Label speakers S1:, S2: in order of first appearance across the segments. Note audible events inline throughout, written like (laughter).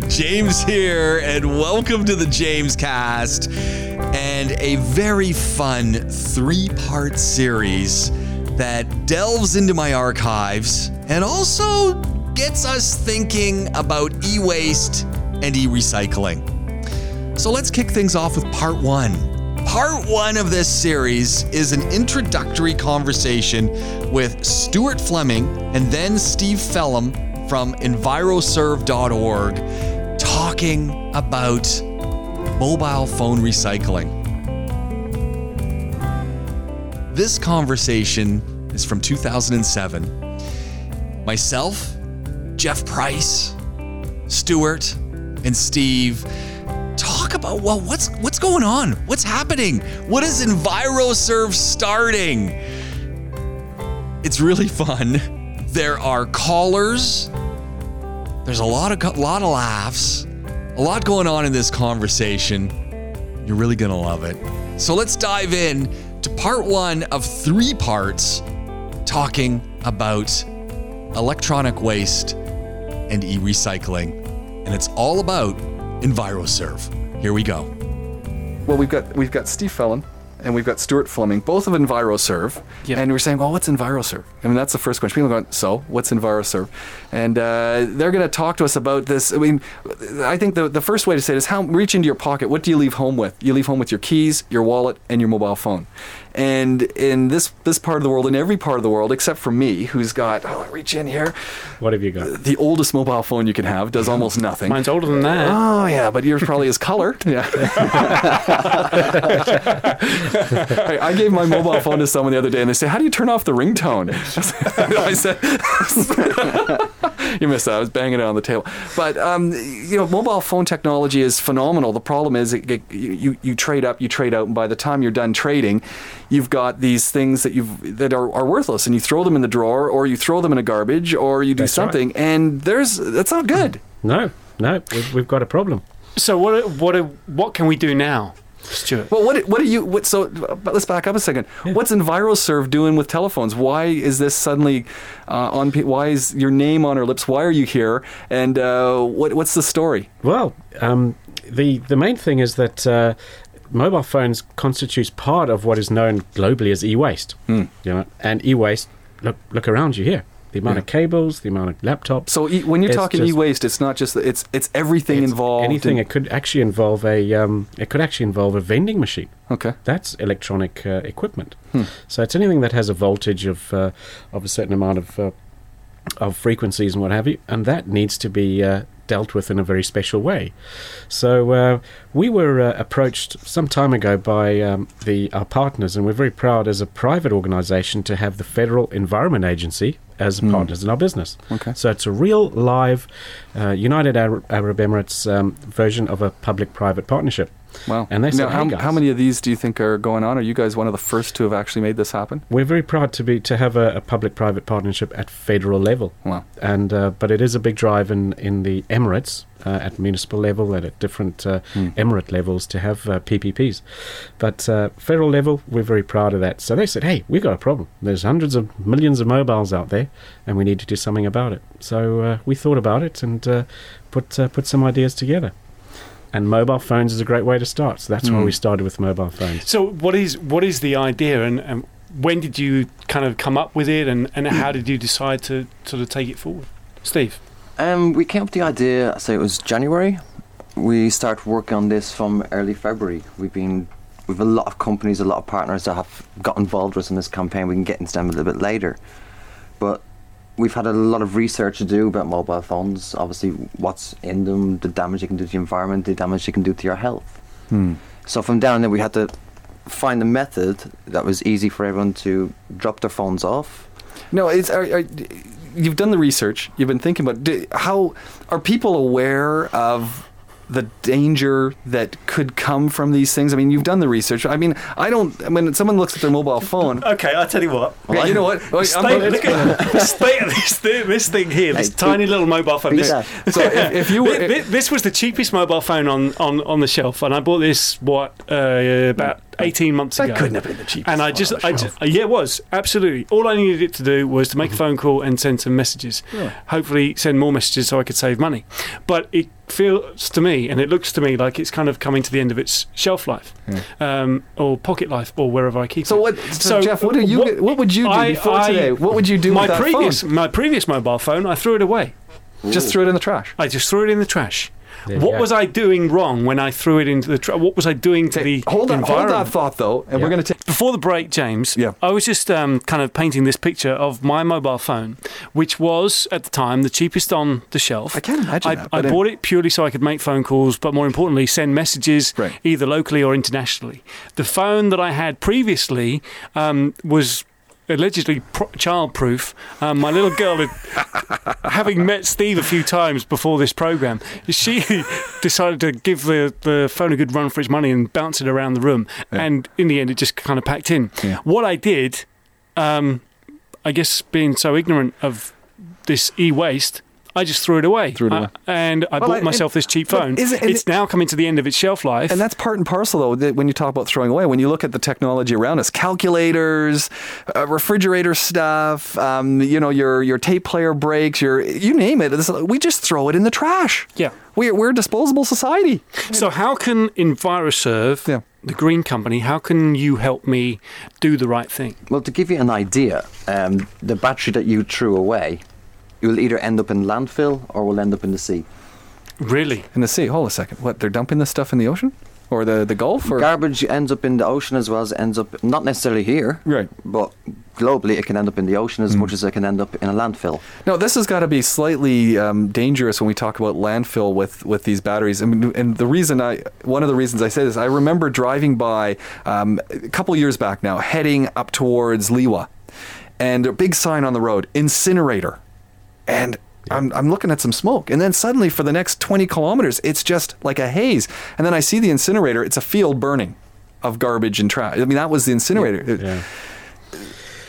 S1: James here, and welcome to the James Cast and a very fun three part series that delves into my archives and also gets us thinking about e waste and e recycling. So let's kick things off with part one. Part one of this series is an introductory conversation with Stuart Fleming and then Steve Phelim from enviroserve.org talking about mobile phone recycling. This conversation is from 2007. Myself, Jeff Price, Stuart, and Steve talk about well what's what's going on? What's happening? What is EnviroServe starting? It's really (laughs) fun. There are callers. There's a lot of lot of laughs. A lot going on in this conversation. You're really to love it. So let's dive in to part 1 of 3 parts talking about electronic waste and e-recycling. And it's all about EnviroServe. Here we go.
S2: Well, we've got we've got Steve Phelim and we've got Stuart Fleming, both of EnviroServe.
S3: Yep.
S2: And we're saying, well, what's EnviroServe? I mean, that's the first question. People are going, so what's EnviroServe? And uh, they're going to talk to us about this. I mean, I think the, the first way to say it is how reach into your pocket. What do you leave home with? You leave home with your keys, your wallet, and your mobile phone. And in this this part of the world, in every part of the world, except for me, who's got, oh, I'll reach in here,
S4: What have you got?
S2: the oldest mobile phone you can have, does almost nothing.
S3: Mine's older than that.
S2: Oh yeah, but yours probably is color. Yeah. (laughs) I, I gave my mobile phone to someone the other day, and they say, "How do you turn off the ringtone?" (laughs) I said, (laughs) "You missed that. I was banging it on the table." But um, you know, mobile phone technology is phenomenal. The problem is, it, it, you you trade up, you trade out, and by the time you're done trading, you've got these things that you've that are, are worthless, and you throw them in the drawer, or you throw them in a garbage, or you do
S4: That's right.
S2: something, and there's that's not good.
S4: No, no, we've, we've got a problem.
S3: So what what what can we do now, Stuart?
S2: Well, what what are you? What, so, but let's back up a second. What's EnviroServe doing with telephones? Why is this suddenly uh, on? Why is your name on our lips? Why are you here? And uh, what what's the story?
S4: Well, um, the the main thing is that uh, mobile phones constitutes part of what is known globally as e-waste. You know, and e-waste. Look look around you here. The amount of cables, the amount of laptops.
S2: So, e- when you're talking
S4: just-
S2: e-waste, it's not just that it's it's everything
S4: it's
S2: involved.
S4: Anything.
S2: in-
S4: it could actually involve a. Um, it could actually involve a vending machine.
S2: okay.
S4: That's electronic uh, equipment. So it's anything that has a voltage of uh, of a certain amount of uh, of frequencies and what have you, and that needs to be uh, dealt with in a very special way. So uh, we were uh, approached some time ago by um, the our partners, and we're very proud as a private organisation to have the Federal Environment Agency as partners in our business.
S2: Okay.
S4: So it's a real live uh, United Arab, Arab Emirates um, version of a public-private partnership.
S2: Wow.
S4: And they
S2: now,
S4: said,
S2: how,
S4: "Hey, guys."
S2: how many of these do you think are going on? Are you guys one of the first to have actually made this happen?
S4: We're very proud to be to have a, a public-private partnership at federal level.
S2: Wow.
S4: And uh, but it is a big drive in in the Emirates at municipal level and at different uh, emirate levels to have uh, PPPs. But uh, federal level, we're very proud of that. So they said, "Hey, we've got a problem. There's hundreds of millions of mobiles out there, and we need to do something about it." So uh, we thought about it and uh, put uh, put some ideas together. And mobile phones is a great way to start. So that's why we started with mobile phones.
S3: So what is what is the idea, and, and when did you kind of come up with it, and, and how did you decide to sort of take it forward, Steve?
S5: Um, we came up with the idea, say it was January. We started working on this from early February. We've been with a lot of companies, a lot of partners that have got involved with us in this campaign. We can get into them a little bit later. But we've had a lot of research to do about mobile phones, obviously what's in them, the damage they can do to the environment, the damage they can do to your health. So from down there we had to find a method that was easy for everyone to drop their phones off.
S2: No, it's you've done the research. You've been thinking about do, how are people aware of the danger that could come from these things. I mean, you've done the research. I mean, I don't. When someone looks at their mobile phone, (laughs)
S6: Okay, I'll tell you what.
S2: yeah, you know what? Wait,
S6: The
S2: I'm
S6: look at (laughs) the state of this thing, this thing here, this
S5: Hey,
S6: tiny little mobile phone. This,
S5: Yeah.
S2: so if, if you were,
S3: Thi- thi- This was the cheapest mobile phone on, on, on the shelf, and I bought this what uh, about 18 months
S2: That
S3: ago.
S2: That couldn't have been the cheapest
S3: And I just, I just, uh, yeah, it was absolutely. All I needed it to do was to make a mm-hmm. phone call and send some messages.
S2: Yeah.
S3: Hopefully, send more messages so I could save money. But it feels to me, and it looks to me like it's kind of coming to the end of its shelf life, hmm. um, or pocket life, or wherever I keep
S2: So
S3: it.
S2: what, so, Jeff? What do you?
S3: what-
S2: What, would you do
S3: I-
S2: before
S3: I-
S2: today? What would you do
S3: my previous,
S2: phone?
S3: my previous mobile phone, I threw it away.
S2: Just threw it in the trash.
S3: I just threw it in the trash.
S4: There
S3: What was I doing wrong when I threw it into the trash? What was I doing to
S2: Okay,
S3: the
S2: hold on, hold that thought though, and we're going to take.
S3: Before the break, James,
S2: Yeah.
S3: I was just um, kind of painting this picture of my mobile phone, which was at the time the cheapest on the shelf.
S2: I can't imagine
S3: I,
S2: that.
S3: I bought it purely so I could make phone calls, but more importantly, send messages
S2: Right.
S3: either locally or internationally. The phone that I had previously um, was allegedly pro- child-proof. Um, my little girl, had, (laughs) having met Steve a few times before this program, she (laughs) decided to give the, the phone a good run for its money and bounce it around the room. And in the end, it just kind of packed in.
S2: Yeah.
S3: What I did, um, I guess, being so ignorant of this e-waste. I just threw it away.
S2: Threw it away.
S3: I- and I
S2: Well,
S3: bought
S2: I-
S3: myself this cheap phone.
S2: is it-
S3: it's
S2: it-
S3: now coming to the end of its shelf life.
S2: And that's part and parcel, though, that when you talk about throwing away, when you look at the technology around us, calculators, uh, refrigerator stuff, um, you know, your, your tape player breaks, your, you name it, it's- we just throw it in the trash.
S3: yeah.
S2: We're, we're a disposable society.
S3: So how can EnviroServe,
S2: Yeah.
S3: the green company, how can you help me do the right thing?
S5: Well, to give you an idea, um, the battery that you threw away, it will either end up in landfill or will end up in the sea.
S3: Really?
S2: In the sea, hold a second. What, they're dumping this stuff in the ocean? Or the, the Gulf? Or?
S5: Garbage ends up in the ocean as well as it ends up, not necessarily here,
S2: Right.
S5: but globally it can end up in the ocean as much as it can end up in a landfill.
S2: No, this has got to be slightly um, dangerous when we talk about landfill with, with these batteries. I mean, and the reason I, one of the reasons I say this, I remember driving by um, a couple years back now, heading up towards Liwa, and a big sign on the road, incinerator, and. I'm, I'm looking at some smoke, and then suddenly, for the next 20 kilometers, it's just like a haze. And then I see the incinerator; it's a field burning of garbage and trash. I mean, that was the incinerator. It-
S4: Yeah.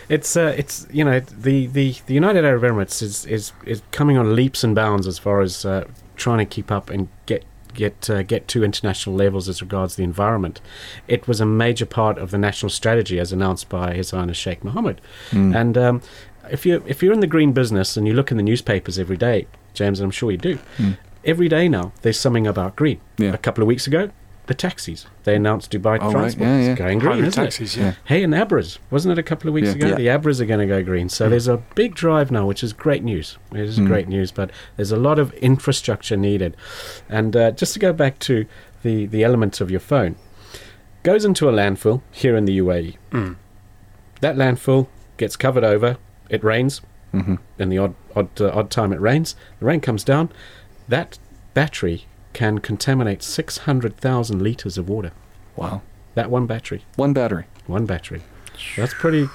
S4: It's uh, it's you know the, the, the United Arab Emirates is, is is coming on leaps and bounds as far as uh, trying to keep up and get get uh, get to international levels as regards the environment. It was a major part of the national strategy as announced by His Highness Sheikh Mohammed. And um, if you if you're in the green business and you look in the newspapers every day, James, and I'm sure you do, every day now there's something about green.
S2: Yeah.
S4: A couple of weeks ago, the taxis they announced Dubai
S2: Oh, right.
S4: Transport
S2: Yeah,
S4: is
S2: yeah.
S4: going green, isn't
S3: taxis,
S4: it?
S3: yeah.
S4: Hey, and Abras, wasn't it a couple of weeks
S2: Yeah.
S4: ago?
S5: Yeah.
S4: The Abras are going to go green. So there's a big drive now, which is great news. It is great news, but there's a lot of infrastructure needed. And uh, just to go back to the, the elements of your phone, goes into a landfill here in the UAE.
S3: Mm.
S4: That landfill gets covered over. It rains.
S2: Mhm.
S4: In the odd odd uh, odd time it rains, the rain comes down. That battery can contaminate six hundred thousand liters of water.
S2: Wow.
S4: That one battery,
S2: One battery.
S4: one battery. That's pretty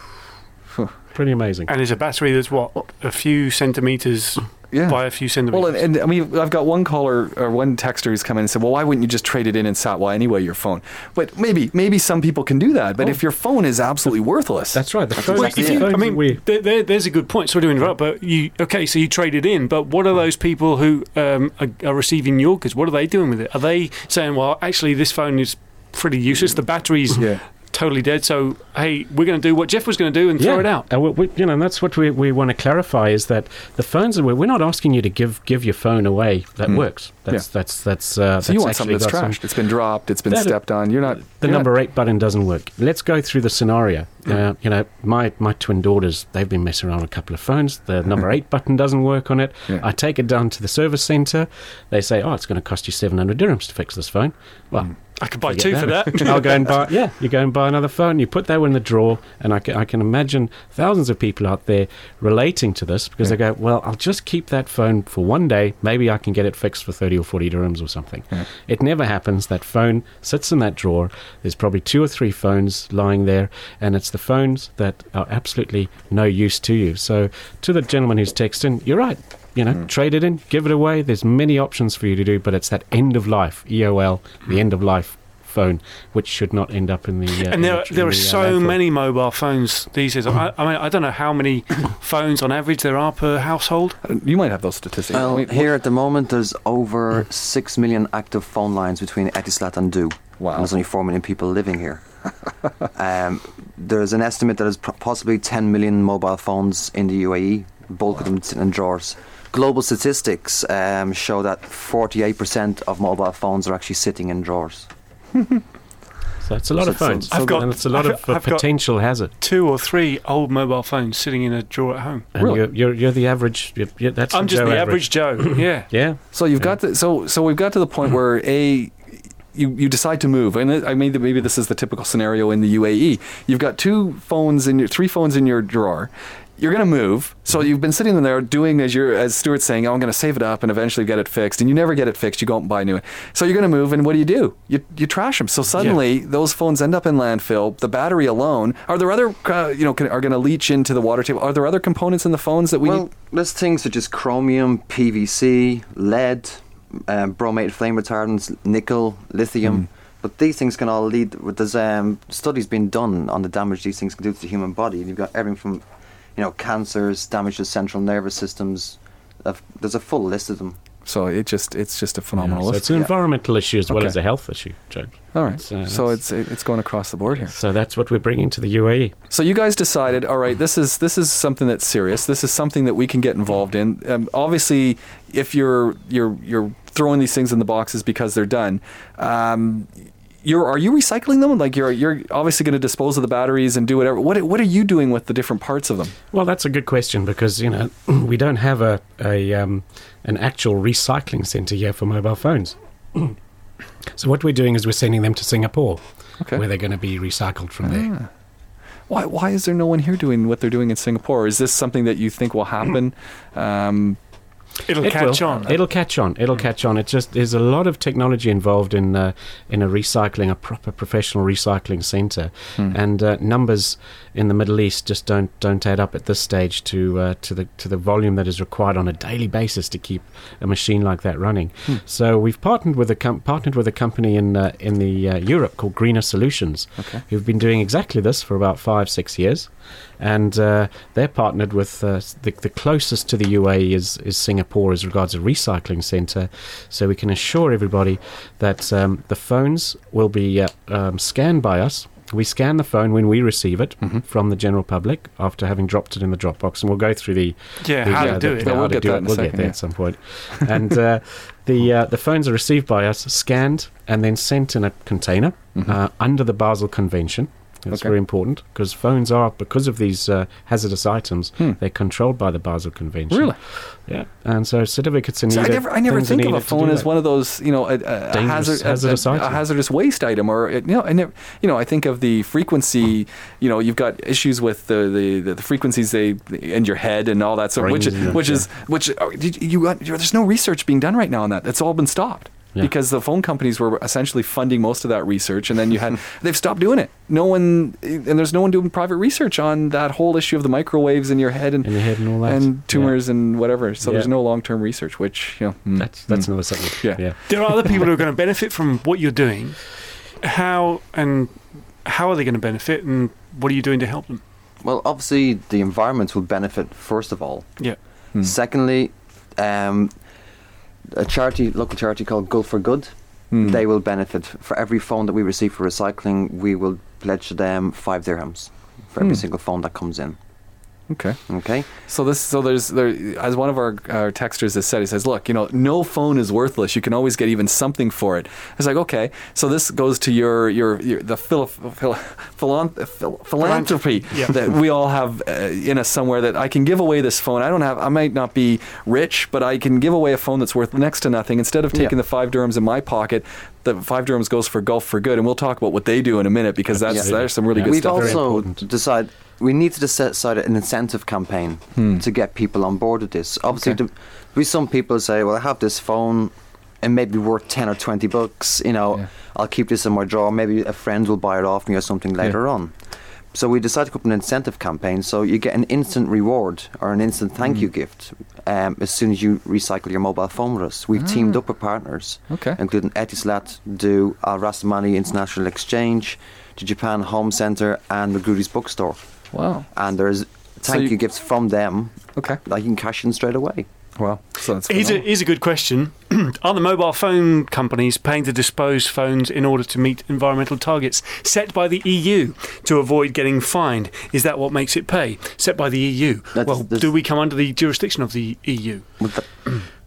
S4: pretty amazing.
S3: And it's a battery that's what a few centimeters
S2: Yeah.
S3: by a few centimeters.
S2: Well, and, and I mean, I've got one caller or one texter who's come in and said, "Well, why wouldn't you just trade it in and satwa anyway your phone?" But maybe, maybe some people can do that. But
S4: Oh.
S2: if your phone is absolutely worthless,
S4: That's right. The phone,
S3: Well,
S5: exactly
S3: you- I mean, there, there, there's a good point. Sorry to interrupt, but you okay? So you trade it in, but what are those people who um, are, are receiving your goods? What are they doing with it? Are they saying, "Well, actually, this phone is pretty useless. The battery's
S2: yeah,
S3: totally dead. So hey, we're going to do what Jeff was going to do and throw it out."
S4: And we, we, you know, and that's what we, we want to clarify is that the phones that we're, we're not asking you to give give your phone away that
S2: Mm.
S4: works. That's that's that's. Uh,
S2: so you want something that's
S4: that's some-
S2: trashed. It's been dropped. It's been
S4: That-
S2: stepped on. You're not
S4: the
S2: you're
S4: number
S2: not-
S4: eight button doesn't work. Let's go through the scenario. Uh, you know, my, my twin daughters, they've been messing around with a couple of phones. The number eight button doesn't work on it.
S2: Yeah.
S4: I take it down to the service center. They say, oh, it's going to cost you 700 dirhams to fix this phone. Well,
S3: I could buy
S4: forget
S3: two for that.
S4: I'll go and buy, (laughs) yeah, you go and buy another phone. You put that one in the drawer, and I can, I can imagine thousands of people out there relating to this because they go, well, I'll just keep that phone for one day. Maybe I can get it fixed for 30 or 40 dirhams or something.
S2: Yeah.
S4: It never happens. That phone sits in that drawer. There's probably two or three phones lying there, and it's the phones that are absolutely no use to you. So, to the gentleman who's texting, you're right. You know, trade it in, give it away. There's many options for you to do, but it's that end of life EOL, the end of life phone, which should not end up in the. Uh,
S3: And
S4: in
S3: there,
S4: the-
S3: there are
S4: the, uh,
S3: so
S4: landfill.
S3: many mobile phones these days. I, I mean, I don't know how many (coughs) phones on average there are per household.
S2: You might have those statistics.
S5: Well,
S2: Wait,
S5: here at the moment, there's over 6 million active phone lines between Etisalat and Du.
S2: Wow.
S5: And there's only 4 million people living here. (laughs) um, there's an estimate that there's pro- possibly 10 million mobile phones in the UAE, bulk of them sitting in drawers. Global statistics um, show that 48% of mobile phones are actually sitting in drawers. (laughs)
S4: So it's a lot
S5: So-
S4: of phones.
S5: so-
S3: I've got-
S4: and it's a lot
S3: I've-
S4: of uh,
S3: I've
S4: potential hazard.
S3: Two or three old mobile phones sitting in a drawer at home.
S4: And
S2: Really?
S4: you're, you're you're the average. You're, you're, that's
S3: I'm just
S4: Joe
S3: the average Joe. (coughs) yeah.
S4: Yeah.
S2: So you've
S4: Yeah.
S2: got the, so so we've got to the point where a you, you decide to move, and I mean maybe this is the typical scenario in the UAE. You've got two phones in your three phones in your drawer. You're going to move, so you've been sitting in there doing as you're as Stuart's saying. Oh, I'm going to save it up and eventually get it fixed, and you never get it fixed. You go out and buy a new one. So you're going to move, and what do you do? You you trash them. So suddenly those phones end up in landfill. The battery alone. Are there other uh, you know can, are going to leach into the water table? Are there other components in the phones that we
S5: well,
S2: need?
S5: there's things such as chromium, PVC, lead, um, bromate flame retardants, nickel, lithium. But these things can all lead. There's um, studies being done on the damage these things can do to the human body. and You've got everything from, you know, cancers, damage to central nervous systems. There's a full list of them.
S2: So it just it's just a
S4: Yeah,
S2: phenomenal.
S4: so
S2: list.
S4: it's an environmental issue as well
S2: Okay.
S4: as a health issue, Joe.
S2: All right.
S4: It's, uh,
S2: so it's it's going across the board here.
S4: So that's what we're bringing to the. UAE.
S2: So you guys decided, all right, this is this is something that's serious. This is something that we can get involved in. Um, obviously, if you're you're you're throwing these things in the boxes because they're done. Um, you're, are you recycling them? Like you're you're obviously going to dispose of the batteries and do whatever. What what are you doing with the different parts of them?
S4: Well, that's a good question because you know (clears throat) we don't have a, a um, an actual recycling centre here for mobile phones. (clears throat) so what we're doing is we're sending them to Singapore,
S2: Okay.
S4: where they're going to be recycled from there.
S2: Why why is there no one here doing what they're doing in Singapore? Is this something that you think will happen? (clears throat) Um,
S3: It'll
S4: It
S3: catch
S4: will.
S3: on.
S4: It'll catch on. It'll catch on. It's just there's a lot of technology involved in uh, in a recycling, a proper professional recycling centre,
S2: Hmm.
S4: and uh, numbers in the Middle East just don't don't add up at this stage to uh, to the to the volume that is required on a daily basis to keep a machine like that running.
S2: Hmm.
S4: So we've partnered with a com- partnered with a company in uh, in the uh, Europe called Greener Solutions,
S2: Okay.
S4: who've been doing exactly this for about five six years, and uh, they're partnered with uh, the, the closest to the UAE is, is Singapore as regards a recycling centre, so we can assure everybody that um, the phones will be uh, um, scanned by us. We scan the phone when we receive it
S2: Mhm.
S4: from the general public after having dropped it in the Dropbox, and we'll go through the
S3: yeah,
S4: the,
S3: how
S4: uh,
S3: to do
S4: the-
S3: it.
S4: the
S2: Yeah, we'll get that
S4: it. We'll
S2: second,
S4: get there
S2: yeah.
S4: at some point. and uh, the uh, the phones are received by us, scanned, and then sent in a container
S2: Mhm.
S4: uh, under the Basel Convention. That's
S2: Okay.
S4: very important because phones are, because of these uh, hazardous items,
S2: Hmm.
S4: they're controlled by the Basel Convention.
S2: Really?
S4: Yeah. And so certificates
S2: See,
S4: needed.
S2: I never, I never think of a phone as
S4: that.
S2: one of those, you know, a, a, hazard,
S4: hazardous
S2: a, a, hazardous waste item, or you know, I never, you know, I think of the frequency. You know, you've got issues with the the, the, the frequencies they in your head and all that sort, which is
S4: and-
S2: which is which did you got, there's no research being done right now on that. That's all been stopped.
S4: Yeah.
S2: Because the phone companies were essentially funding most of that research, and then you had (laughs) they've stopped doing it. No one, and there's no one doing private research on that whole issue of the microwaves in your head and
S4: in your head and all that.
S2: and tumors and whatever. So there's no long term research, which you know, mm,
S4: that's that's
S2: mm.
S4: another subject.
S2: Yeah.
S4: yeah.
S3: There are other people who are going (laughs) to benefit from what you're doing. How and how are they going to benefit, and what are you doing to help them?
S5: Well, obviously, the environment will benefit first of all.
S3: Yeah.
S2: Hmm.
S5: Secondly, um, a charity, local charity called Gulf for Good,
S2: Mm.
S5: they will benefit. For every phone that we receive for recycling, we will pledge to them five dirhams for every
S2: Hmm.
S5: single phone that comes in.
S2: Okay.
S5: Okay.
S2: So this, so there's there, as one of our, our texters has said, he says, look, you know, no phone is worthless. You can always get even something for it. It's like, okay, so this goes to your your, your the phil, phil, philan- phil, philanthropy
S3: Yeah.
S2: that we all have uh, in us somewhere. That I can give away this phone. I don't have, I might not be rich, but I can give away a phone that's worth next to nothing. Instead of taking
S5: Yeah.
S2: the five dirhams in my pocket, the five dirhams goes for Gulf for Good, and we'll talk about what they do in a minute because that's
S5: Yeah.
S2: there's some really
S4: Yeah.
S2: good
S5: We've
S2: stuff.
S4: Very
S5: also
S4: important.
S5: decided we need to decide an incentive campaign
S2: Hmm.
S5: to get people on board with this. Obviously,
S2: Okay.
S5: the, we some people say, "Well, I have this phone, it may be worth ten or twenty bucks. You know,
S2: Yeah.
S5: I'll keep this in my drawer. Maybe a friend will buy it off me or something later on." So we decided to put up an incentive campaign, so you get an instant reward or an instant thank
S2: Hmm.
S5: you gift um, as soon as you recycle your mobile phone with us. We've
S2: Ah.
S5: teamed up with partners
S2: Okay.
S5: including Etisalat, Du, Al Rostamani International Exchange, the Japan Home Center, and the Magrudy's Bookstore.
S2: Wow.
S5: And there's
S2: So
S5: thank
S2: you-
S5: you gifts from them
S2: Okay.
S5: that you can cash in straight away.
S2: Wow. So that's
S3: Here's a,
S2: phenomenal.
S3: here's a good question. (clears throat) are the mobile phone companies paying to dispose phones in order to meet environmental targets set by the EU to avoid getting fined? Is that what makes it pay? Set by the EU.
S5: That's-
S3: well,
S5: that's-
S3: do we come under the jurisdiction of the EU?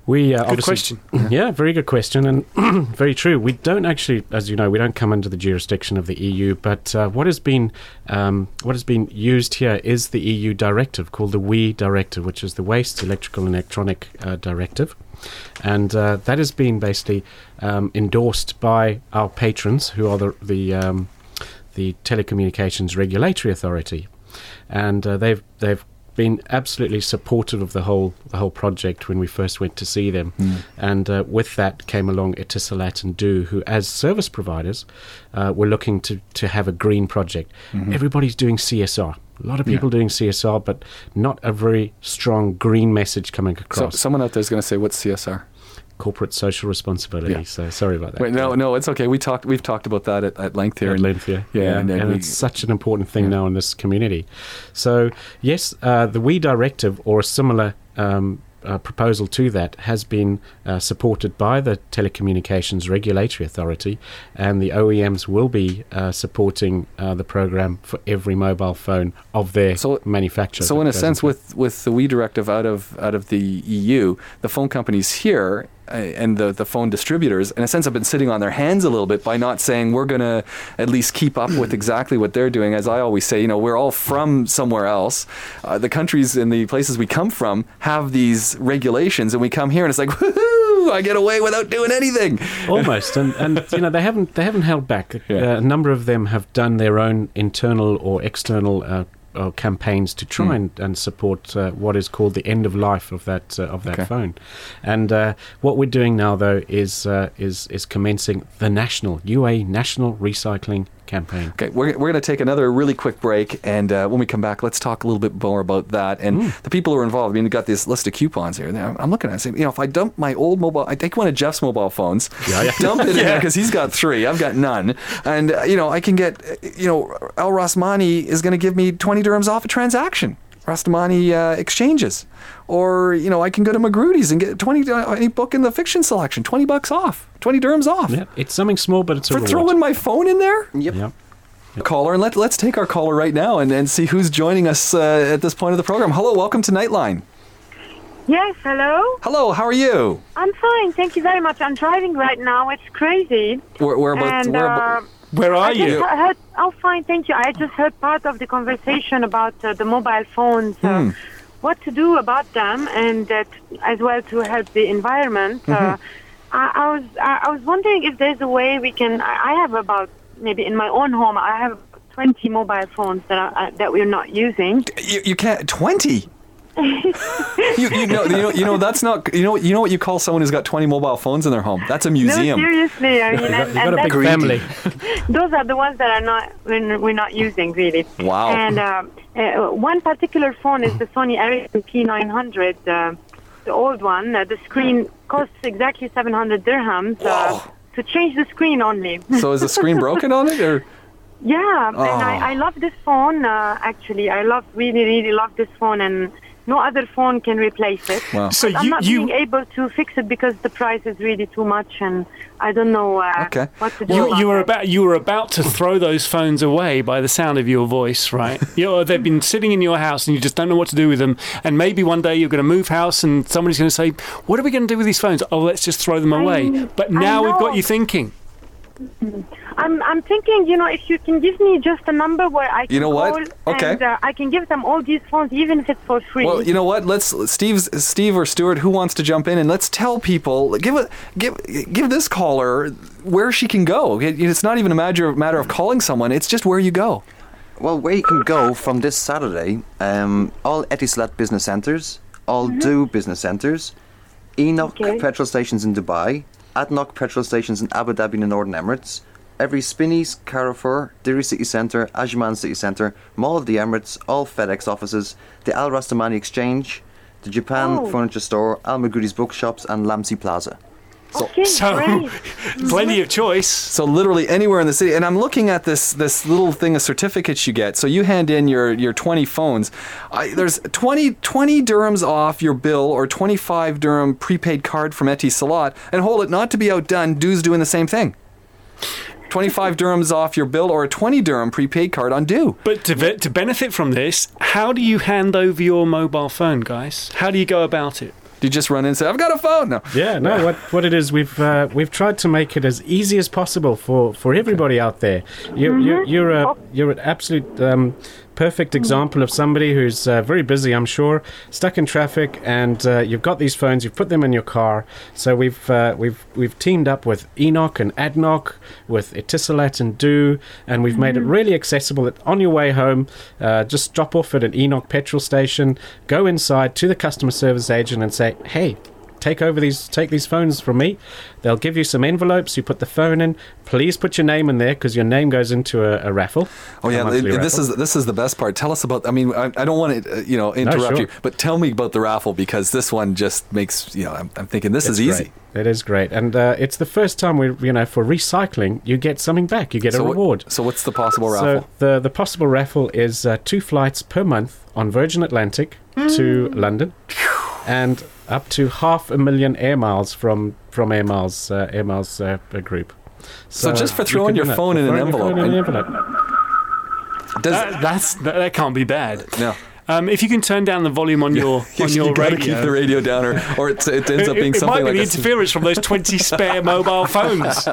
S4: We uh,
S3: Good question. (clears throat)
S4: Yeah, very good question, and (clears throat) very true. We don't actually, as you know, we don't come under the jurisdiction of the EU. But uh, what has been um, what has been used here is the EU directive called the WEEE directive, which is the Waste Electrical and Electronic uh, Directive, and uh, that has been basically um, endorsed by our patrons, who are the the um, the Telecommunications Regulatory Authority, and uh, they've they've been absolutely supportive of the whole the whole project when we first went to see them, and uh, with that came along Etisalat and Du, who as service providers uh, were looking to to have a green project. Everybody's doing CSR. A lot of people doing CSR, but not a very strong green message coming across.
S2: So, someone out there is going to say, "What's CSR?"
S4: Corporate social responsibility.
S2: Yeah.
S4: So sorry about that.
S2: Wait, no, no, it's okay. We talked. We've talked about that at, at length here.
S4: At
S2: and-
S4: length, yeah.
S2: Yeah, and
S4: and,
S2: then we-
S4: it's such an important thing
S2: Yeah.
S4: now in this community. So, yes, uh, the WEEE directive or a similar um, uh, proposal to that has been uh, supported by the Telecommunications Regulatory Authority, and the OEMs will be uh, supporting uh, the program for every mobile phone of their
S2: So-
S4: manufacturer.
S2: So in a sense, with with the WEEE directive out of out of the EU, the phone companies here and the the phone distributors, in a sense, have been sitting on their hands a little bit by not saying we're going to at least keep up with exactly what they're doing. As I always say, you know, we're all from somewhere else. Uh, the countries and the places we come from have these regulations, and we come here and it's like, woohoo! I get away without doing anything.
S4: almost and, and you know they haven't they haven't held back (laughs)
S2: Yeah.
S4: uh, a number of them have done their own internal or external uh, uh, campaigns to try
S2: Hmm.
S4: and, and support uh, what is called the end of life of that uh, of that
S2: Okay.
S4: phone and uh, what we're doing now though is uh, is is commencing the national UA national recycling campaign
S2: Okay, we're, we're going to take another really quick break, and uh, when we come back, let's talk a little bit more about that and the people who are involved. I mean, we've got this list of coupons here. I'm looking at it, saying, you know, if I dump my old mobile, I take one of Jeff's mobile phones, dump it in there (laughs) because he's got three, I've got none, and uh, you know, I can get, uh, you know, Al Rostamani is going to give me 20 dirhams off a transaction. Rostamani uh, exchanges, or you know, I can go to Magrudy's and get 20 uh, any book in the fiction selection, 20 bucks off, 20 dirhams off
S4: yeah it's something small but it's a
S2: for
S4: reward.
S2: throwing my phone in there
S5: Yep.
S4: yeah
S2: caller and let, let's take our caller right now and, and see who's joining us uh, at this point of the program hello welcome to nightline
S7: Yes, hello.
S2: hello how are you
S7: I'm fine, thank you very much. I'm driving right now. It's crazy.
S2: where, where about,
S7: and
S2: where
S7: uh,
S2: about
S3: Where are
S7: I
S3: you?
S7: he- heard. Oh, fine, thank you. I just heard part of the conversation about uh, the mobile phones, uh, what to do about them, and uh, t- as well to help the environment. Uh, I, I was I, was wondering if there's a way we can. I, I have about maybe in my own home. I have 20 mobile phones that are, uh, that we're not using.
S2: you, you can't 20 (laughs) you, you, know, you know you know that's not you know you know what you call someone who's got 20 mobile phones in their home that's a museum
S7: No, seriously. I mean, (laughs)
S4: you got,
S7: and,
S4: got
S7: and
S4: a big family (laughs)
S7: those are the ones that are not we're, we're not using really.
S2: Wow.
S7: And uh, uh, one particular phone is the Sony Ericsson P900, uh, the old one. Uh, the screen costs exactly 700 dirhams uh, to change the screen only.
S2: so is the screen broken on it or
S7: yeah, and
S2: Oh.
S7: I, I love this phone. Uh, actually, I love really really love this phone, and no other phone can replace it.
S2: Wow.
S3: So
S7: But I'm not
S3: you
S7: being able to fix it because the price is really too much, and I don't know uh,
S2: Okay.
S7: what to do.
S3: You,
S7: about
S3: you were
S7: that.
S3: about you were about to throw those phones away by the sound of your voice, right? (laughs) you know, they've been sitting in your house and you just don't know what to do with them. And maybe one day you're going to move house and somebody's going to say, "What are we going to do with these phones?" Oh, let's just throw them away. But now we've got you thinking.
S7: I'm, I'm thinking, you know, if you can give me just a number where I can
S2: You know what?
S7: call
S2: Okay.
S7: and uh, I can give them all these phones, even if it's for free.
S2: Well, you know what? Let's Steve's Steve or Stuart who wants to jump in and let's tell people give a give give this caller where she can go. It- it's not even a matter matter of calling someone. It's just where you go.
S5: Well, where you can go from this Saturday, um, all Etisalat business centres, all Du business centres, ENOC
S7: Okay.
S5: petrol stations in Dubai, Adnoc petrol stations in Abu Dhabi in the Northern Emirates, every Spinneys, Carrefour, Deira City Centre, Ajman City Centre, Mall of the Emirates, all FedEx offices, the Al Rostamani Exchange, the Japan
S7: Oh.
S5: Furniture Store, Al Magrudy's Bookshops, and Lamcy Plaza.
S7: Okay,
S3: So,
S7: great. (laughs)
S3: plenty of choice.
S2: So literally anywhere in the city, and I'm looking at this this little thing of certificates you get. So you hand in your your 20 phones. I, there's 20 20 dirhams off your bill or 25 dirham prepaid card from Etisalat, and hold it not to be outdone. Du's doing the same thing. 25 dirhams off your bill or a 20 dirham prepaid card on Du.
S3: But to, ve- to benefit from this, how do you hand over your mobile phone, guys? How do you go about it?
S2: Do you just run in and say, "I've got a phone"? No.
S4: Yeah, no. What what it is, we've uh, we've tried to make it as easy as possible for, for everybody out there. You, you, you're a you're an absolute um, perfect example of somebody who's uh, very busy, I'm sure, stuck in traffic, and uh, you've got these phones. You've put them in your car. So we've uh, we've we've teamed up with ENOC and Adnoc, with Etisalat and Du, and we've made it really accessible. That on your way home, uh, just drop off at an ENOC petrol station, go inside to the customer service agent, and say, "Hey." Take over these take these phones from me they'll give you some envelopes you put the phone in please put your name in there because your name goes into a, a raffle
S2: Oh
S4: a
S2: yeah,
S4: monthly
S2: this
S4: raffle.
S2: is this is the best part. Tell us about. I mean, I, I don't want to uh, you know interrupt
S4: sure.
S2: you, but tell me about the raffle because this one just makes you know. I'm, I'm thinking this is
S4: It's
S2: easy.
S4: great. It is great, and uh, it's the first time we, you know, for recycling, you get something back. You get
S2: So
S4: a
S2: what-
S4: reward.
S2: so what's the possible raffle?
S4: So
S2: raffle?
S4: the the possible raffle is uh, two flights per month on Virgin Atlantic to London, and up to half a million air miles from from Air Miles uh, Air Miles uh, group.
S2: So just for throwing
S4: can
S2: your phone in an
S4: throwing your phone
S2: envelope
S4: in an
S2: and-
S4: envelope.
S2: Does,
S3: That, that's that, that can't be bad.
S2: no.
S3: Um, if you can turn down the volume on (laughs) your (laughs) on your
S2: gotta
S3: radio,
S2: keep the radio down, or, or it, it ends up being
S3: it
S2: something
S3: might be
S2: like
S3: the interference from those twenty (laughs) spare mobile phones.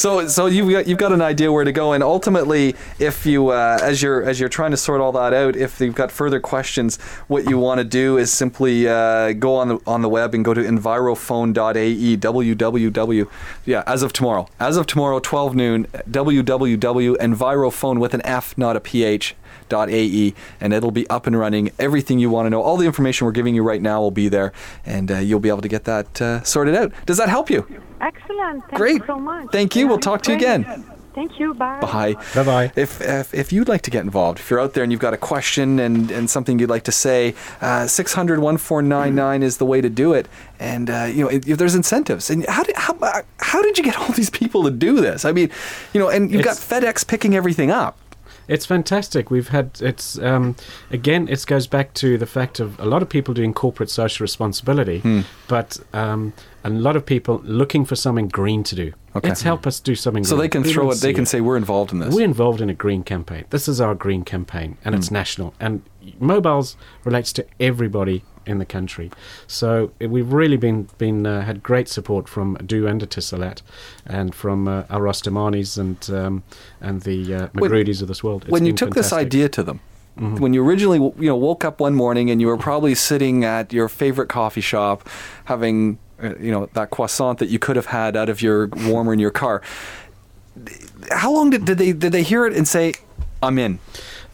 S2: So, so you've got you've got an idea where to go, and ultimately, if you uh, as you're as you're trying to sort all that out, if you've got further questions, what you want to do is simply uh, go on the on the web and go to envirophone.ae www. Yeah, as of tomorrow, as of tomorrow, 12 noon, www.envirophone with an F, not a PH. .ae and it'll be up and running. Everything you want to know, all the information we're giving you right now will be there, and uh, you'll be able to get that uh, sorted out. Does that help you?
S7: Excellent. Thank
S2: Great.
S7: you so much.
S2: Thank you. We'll talk to you again.
S7: Thank you. Bye.
S2: Bye.
S4: Bye bye.
S2: If, if if you'd like to get involved, if you're out there and you've got a question and, and something you'd like to say, uh, 600 1499 is the way to do it. And uh, you know, if, if there's incentives. And how did how, uh, how did you get all these people to do this? I mean, you know, and you've
S4: It's-
S2: got FedEx picking everything up.
S4: It's fantastic. We've had it's um, again. It goes back to the fact of a lot of people doing corporate social responsibility,
S2: Hmm.
S4: but um, a lot of people looking for something green to do.
S2: Okay.
S4: Let's help us do something.
S2: So
S4: green.
S2: they can
S4: We
S2: throw it. They can say we're involved in this.
S4: we're involved in a green campaign. This is our green campaign, and
S2: Hmm.
S4: it's national. And mobiles relates to everybody in the country. So uh, we've really been been uh, had great support from Du and Etisalat, and from uh, our Rostamanis and um, and the uh, Magrudis of this world. It's
S2: when you took this idea to them, when you originally you know woke up one morning and you were probably sitting at your favorite coffee shop, having uh, you know that croissant that you could have had out of your warmer in your car. How long did, did they did they hear it and say, "I'm in"?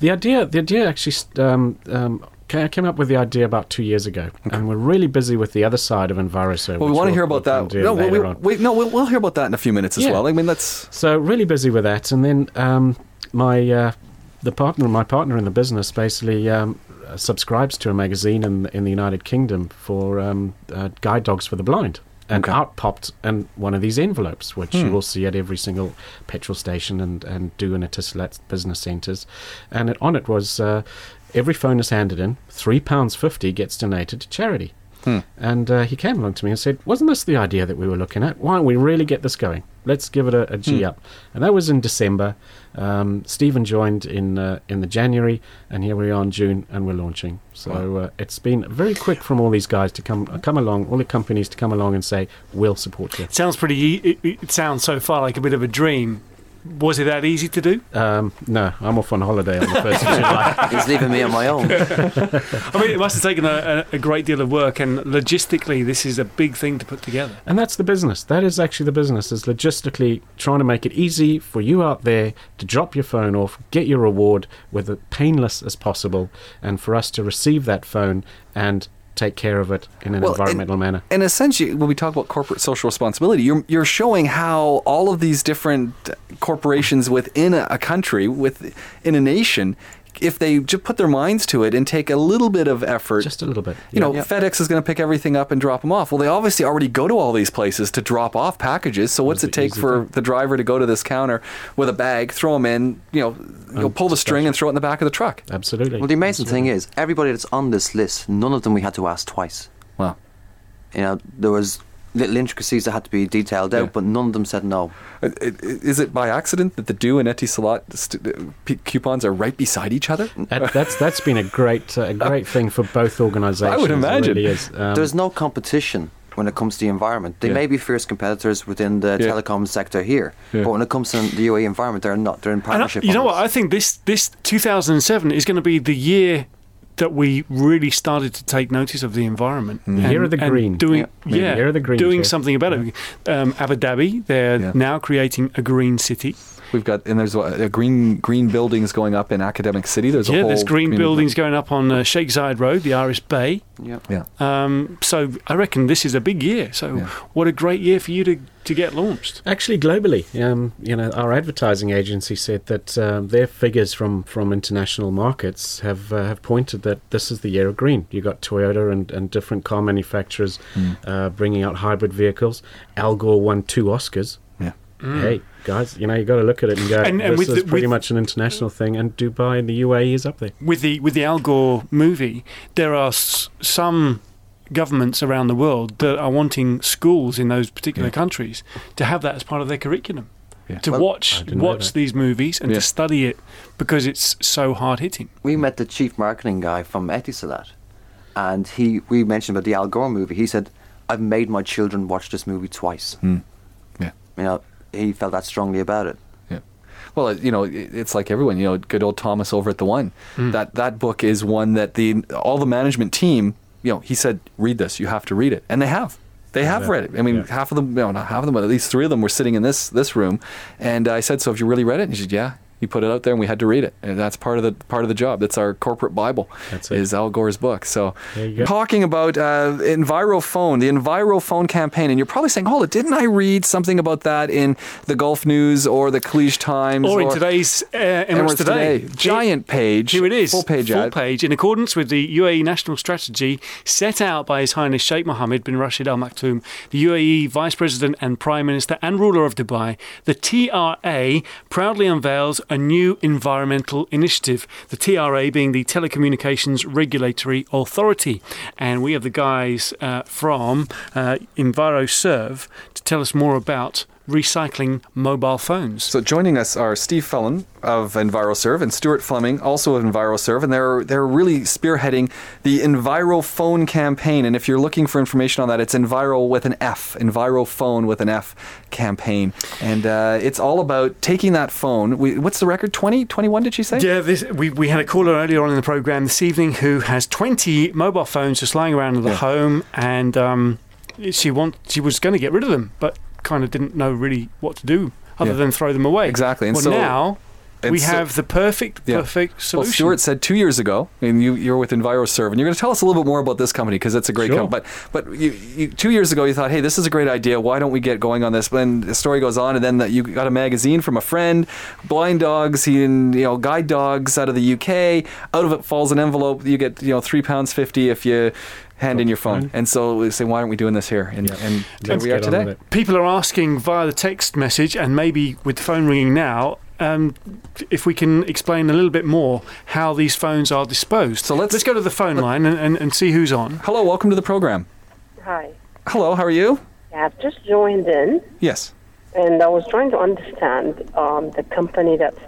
S4: The idea, the idea actually um, um, ca- came up with the idea about two years ago, and we're really busy with the other side of Enviroserve.
S2: Well, we want to hear about that. No, we, we, no we'll, we'll hear about that in a few minutes as
S4: Yeah.
S2: well. I mean, let's.
S4: So really busy with that, and then um, my uh, the partner, my partner in the business, basically um, subscribes to a magazine in in the United Kingdom for um, uh, guide dogs for the blind. And
S2: Okay.
S4: out popped and one of these envelopes, which you
S2: Hmm.
S4: will see at every single petrol station and, and Du in Etisalat business centres. And it, on it was uh, every phone is handed in, £3.50 gets donated to charity.
S2: Hmm.
S4: And uh, he came along to me and said, Wasn't this the idea that we were looking at? Why don't we really get this going? Let's give it a, a G
S2: Hmm.
S4: up. And that was in December. Um, Stephen joined in uh, in the January, and here we are in June, and we're launching. So uh, it's been very quick from all these guys to come uh, come along, all the companies to come along and say, We'll support you.
S3: It sounds pretty. It, it sounds so far like a bit of a dream. Was it that easy to do?
S4: Um, no, I'm off on holiday on the 1st of July. (laughs)
S5: He's leaving me on my own. (laughs)
S3: I mean, it must have taken a, a, a great deal of work, and logistically, this is a big thing to put together.
S4: And that's the business. That is actually the business, is logistically trying to make it easy for you out there to drop your phone off, get your reward with it painless as possible, and for us to receive that phone and take care of it in an
S2: Well, and-
S4: environmental manner.
S2: And essentially, when we talk about corporate social responsibility, you're, you're showing how all of these different corporations within a, a country, within a nation, if they just put their minds to it and take a little bit of effort,
S4: Just a little bit.
S2: you know,
S5: Yeah.
S2: FedEx is going to pick everything up and drop them off. Well, they obviously already go to all these places to drop off packages. So what's it take for
S4: thing.
S2: the driver to go to this counter with a bag, throw them in, you know, you know, um, pull the string and throw it in the back of the truck?
S4: Absolutely.
S5: Well, the amazing thing is, everybody that's on this list, none of them we had to ask twice.
S2: Wow.
S5: You know, there was little intricacies that had to be detailed out,
S2: Yeah.
S5: but none of them said no.
S2: Uh, i- i- Is it by accident that the Du and Etisalat st- uh, coupons are right beside each other?
S4: That, that's that's been a great uh, a (laughs) great thing for both organisations. I would
S2: imagine.
S4: really is. Um,
S5: There's no competition when it comes to the environment. They
S2: Yeah.
S5: may be fierce competitors within the
S2: Yeah.
S5: telecom sector here,
S2: Yeah.
S5: but when it comes to the UAE environment, they're not. They're in
S3: And I-
S5: partnership.
S3: you know what? I think this this 2007 is going to be the year that we really started to take notice of the environment.
S2: Mm.
S3: and-
S4: Year of the
S3: and
S4: green.
S3: Doing,
S5: Yeah,
S3: yeah,
S4: maybe. Year of the green,
S3: doing
S4: Jeff.
S3: something about it. Um, Abu Dhabi, they're
S2: Yeah.
S3: now creating a green city.
S2: We've got and there's a green green buildings going up in Academic City. There's a
S3: yeah,
S2: whole
S3: there's green
S2: community-
S3: buildings going up on uh, Sheikh Zayed Road, the Iris Bay.
S5: Yeah.
S2: Yeah.
S3: Um, so I reckon this is a big year. So
S2: Yeah.
S3: what a great year for you to, to get launched.
S4: Actually, globally, um, you know, our advertising agency said that um, their figures from, from international markets have uh, have pointed that this is the year of green. You got Toyota and, and different car manufacturers uh, bringing out hybrid vehicles. Al Gore won two Oscars.
S2: Yeah.
S4: Hey guys, you know you got to look at it and go.
S3: And- and
S4: this is
S3: the-
S4: pretty
S3: with-
S4: much an international thing, and Dubai and the UAE is up there.
S3: with the with the Al Gore movie, there are s- some governments around the world that are wanting schools in those particular countries to have that as part of their curriculum.
S2: Yeah.
S3: To
S5: Well,
S3: watch
S4: I didn't know
S3: watch these movies and
S2: Yeah.
S3: to study it because it's so hard hitting.
S5: We met the chief marketing guy from Etisalat, and he we mentioned about the Al Gore movie. He said, "I've made my children watch this movie twice."
S2: Hmm. Yeah.
S5: You know, he felt that strongly about it.
S2: Yeah. Well, you know, it's like everyone. You know, good old Thomas over at the One. Hmm. That that book is one that the all the management team. You know, he said, "Read this. You have to read it," and they have. They have
S4: Yeah.
S2: read it. I mean,
S4: Yeah.
S2: half of them, you know, not half of them, but at least three of them were sitting in this this room. And I said, "So have you really read it?" And he said, "Yeah." He put it out there, and we had to read it. And that's part of the part of the job. That's our corporate bible.
S4: That's it.
S2: Is Al Gore's book. So,
S4: There you go.
S2: talking about uh, EnviroPhone, the EnviroPhone campaign, and you're probably saying, "Hold it, didn't I read something about that in the Gulf News or the Khaleej Times
S3: Or in today's uh, Emirates,
S2: Emirates
S3: Today.
S2: Today. Giant page.
S3: Here it is.
S2: Full page
S3: Full
S2: ad.
S3: page. In accordance with the UAE national strategy set out by His Highness Sheikh Mohammed bin Rashid Al Maktoum, the UAE Vice President and Prime Minister and ruler of Dubai, the TRA proudly unveils a new environmental initiative. The TRA being the Telecommunications Regulatory Authority. And we have the guys uh, from uh, EnviroServe to tell us more about recycling mobile phones.
S2: So joining us are Steve Fellon of EnviroServe and Stuart Fleming, also of EnviroServe, and they're they're really spearheading the EnviroPhone campaign. And if you're looking for information on that, it's Enviro with an F, EnviroPhone with an F campaign, and uh, it's all about taking that phone. We, what's the record? 20, 21, Did she say?
S3: Yeah, this, we, we had a caller earlier on in the program this evening who has 20 mobile phones just lying around in the
S2: Yeah.
S3: home, and um, she want she was going to get rid of them, but kind of didn't know really what to do other
S2: Yeah.
S3: than throw them away.
S2: Exactly, and
S3: well,
S2: so-
S3: now
S2: and
S3: we
S2: so-
S3: have the perfect
S2: Yeah.
S3: perfect solution.
S2: Well, Stuart said two years ago, and you, you're with EnviroServe, and you're going to tell us a little bit more about this company because it's a great
S3: Sure.
S2: company. But but you, you, two years ago, you thought, hey, this is a great idea. Why don't we get going on this? Then the story goes on, and then that you got a magazine from a friend, blind dogs, he and you know guide dogs out of the UK. Out of it falls an envelope. You get you know three pounds fifty if you hand in your phone. And so we say, why aren't we doing this here? And,
S4: Yeah.
S2: and there
S4: Let's
S2: we are
S4: get on with
S2: today.
S3: People are asking via the text message and maybe with the phone ringing now. Um, if we can explain a little bit more how these phones are disposed.
S2: So let's-
S3: let's go to the phone line and, and, and see who's on.
S2: Hello, welcome to the program.
S8: Hi.
S2: Hello, how are you?
S8: I've just joined in,
S2: Yes.
S8: and I was trying to understand um, the company that's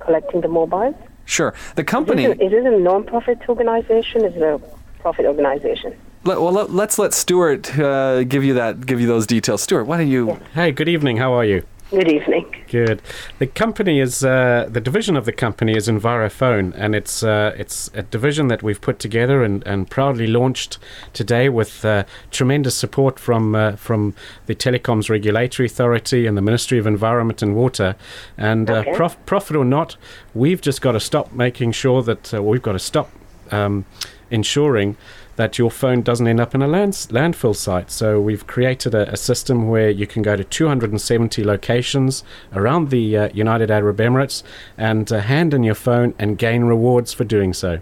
S8: collecting the mobiles.
S2: Sure. The
S8: Is
S2: company.
S8: it, is it a non-profit organization? Is it a profit organization?
S2: Let, well, let, let's let Stuart uh, give you that, give you those details. Stuart, why don't you?
S4: Hey, good evening. How are you?
S8: Good evening.
S4: Good. The company is uh, the division of the company is EnviroPhone, and it's uh, it's a division that we've put together and, and proudly launched today with uh, tremendous support from uh, from the Telecoms Regulatory Authority and the Ministry of Environment and Water. And uh,
S8: Okay.
S4: prof- profit or not, we've just got to stop making sure that uh, we've got to stop um, ensuring that your phone doesn't end up in a land, landfill site. So we've created a, a system where you can go to 270 locations around the uh, United Arab Emirates and uh, hand in your phone and gain rewards for doing so.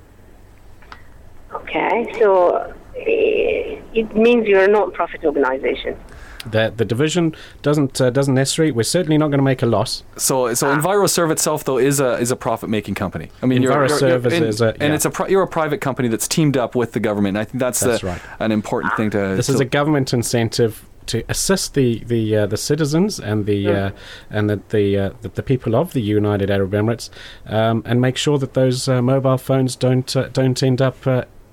S8: Okay, so eh, it means you're a non-profit organization.
S4: The, the division doesn't uh, doesn't necessarily. We're certainly not going to make a loss.
S2: So, so EnviroServe itself though is a is a profit making company. I mean,
S4: EnviroServe is-
S2: and,
S4: is a-
S2: and it's a pri- you're a private company that's teamed up with the government. I think that's,
S4: That's
S2: the,
S4: right.
S2: an important thing to.
S4: This
S2: to
S4: is a government incentive to assist the the uh, the citizens and the uh, and the the, uh, the the people of the United Arab Emirates, um, and make sure that those uh, mobile phones don't uh, don't end up.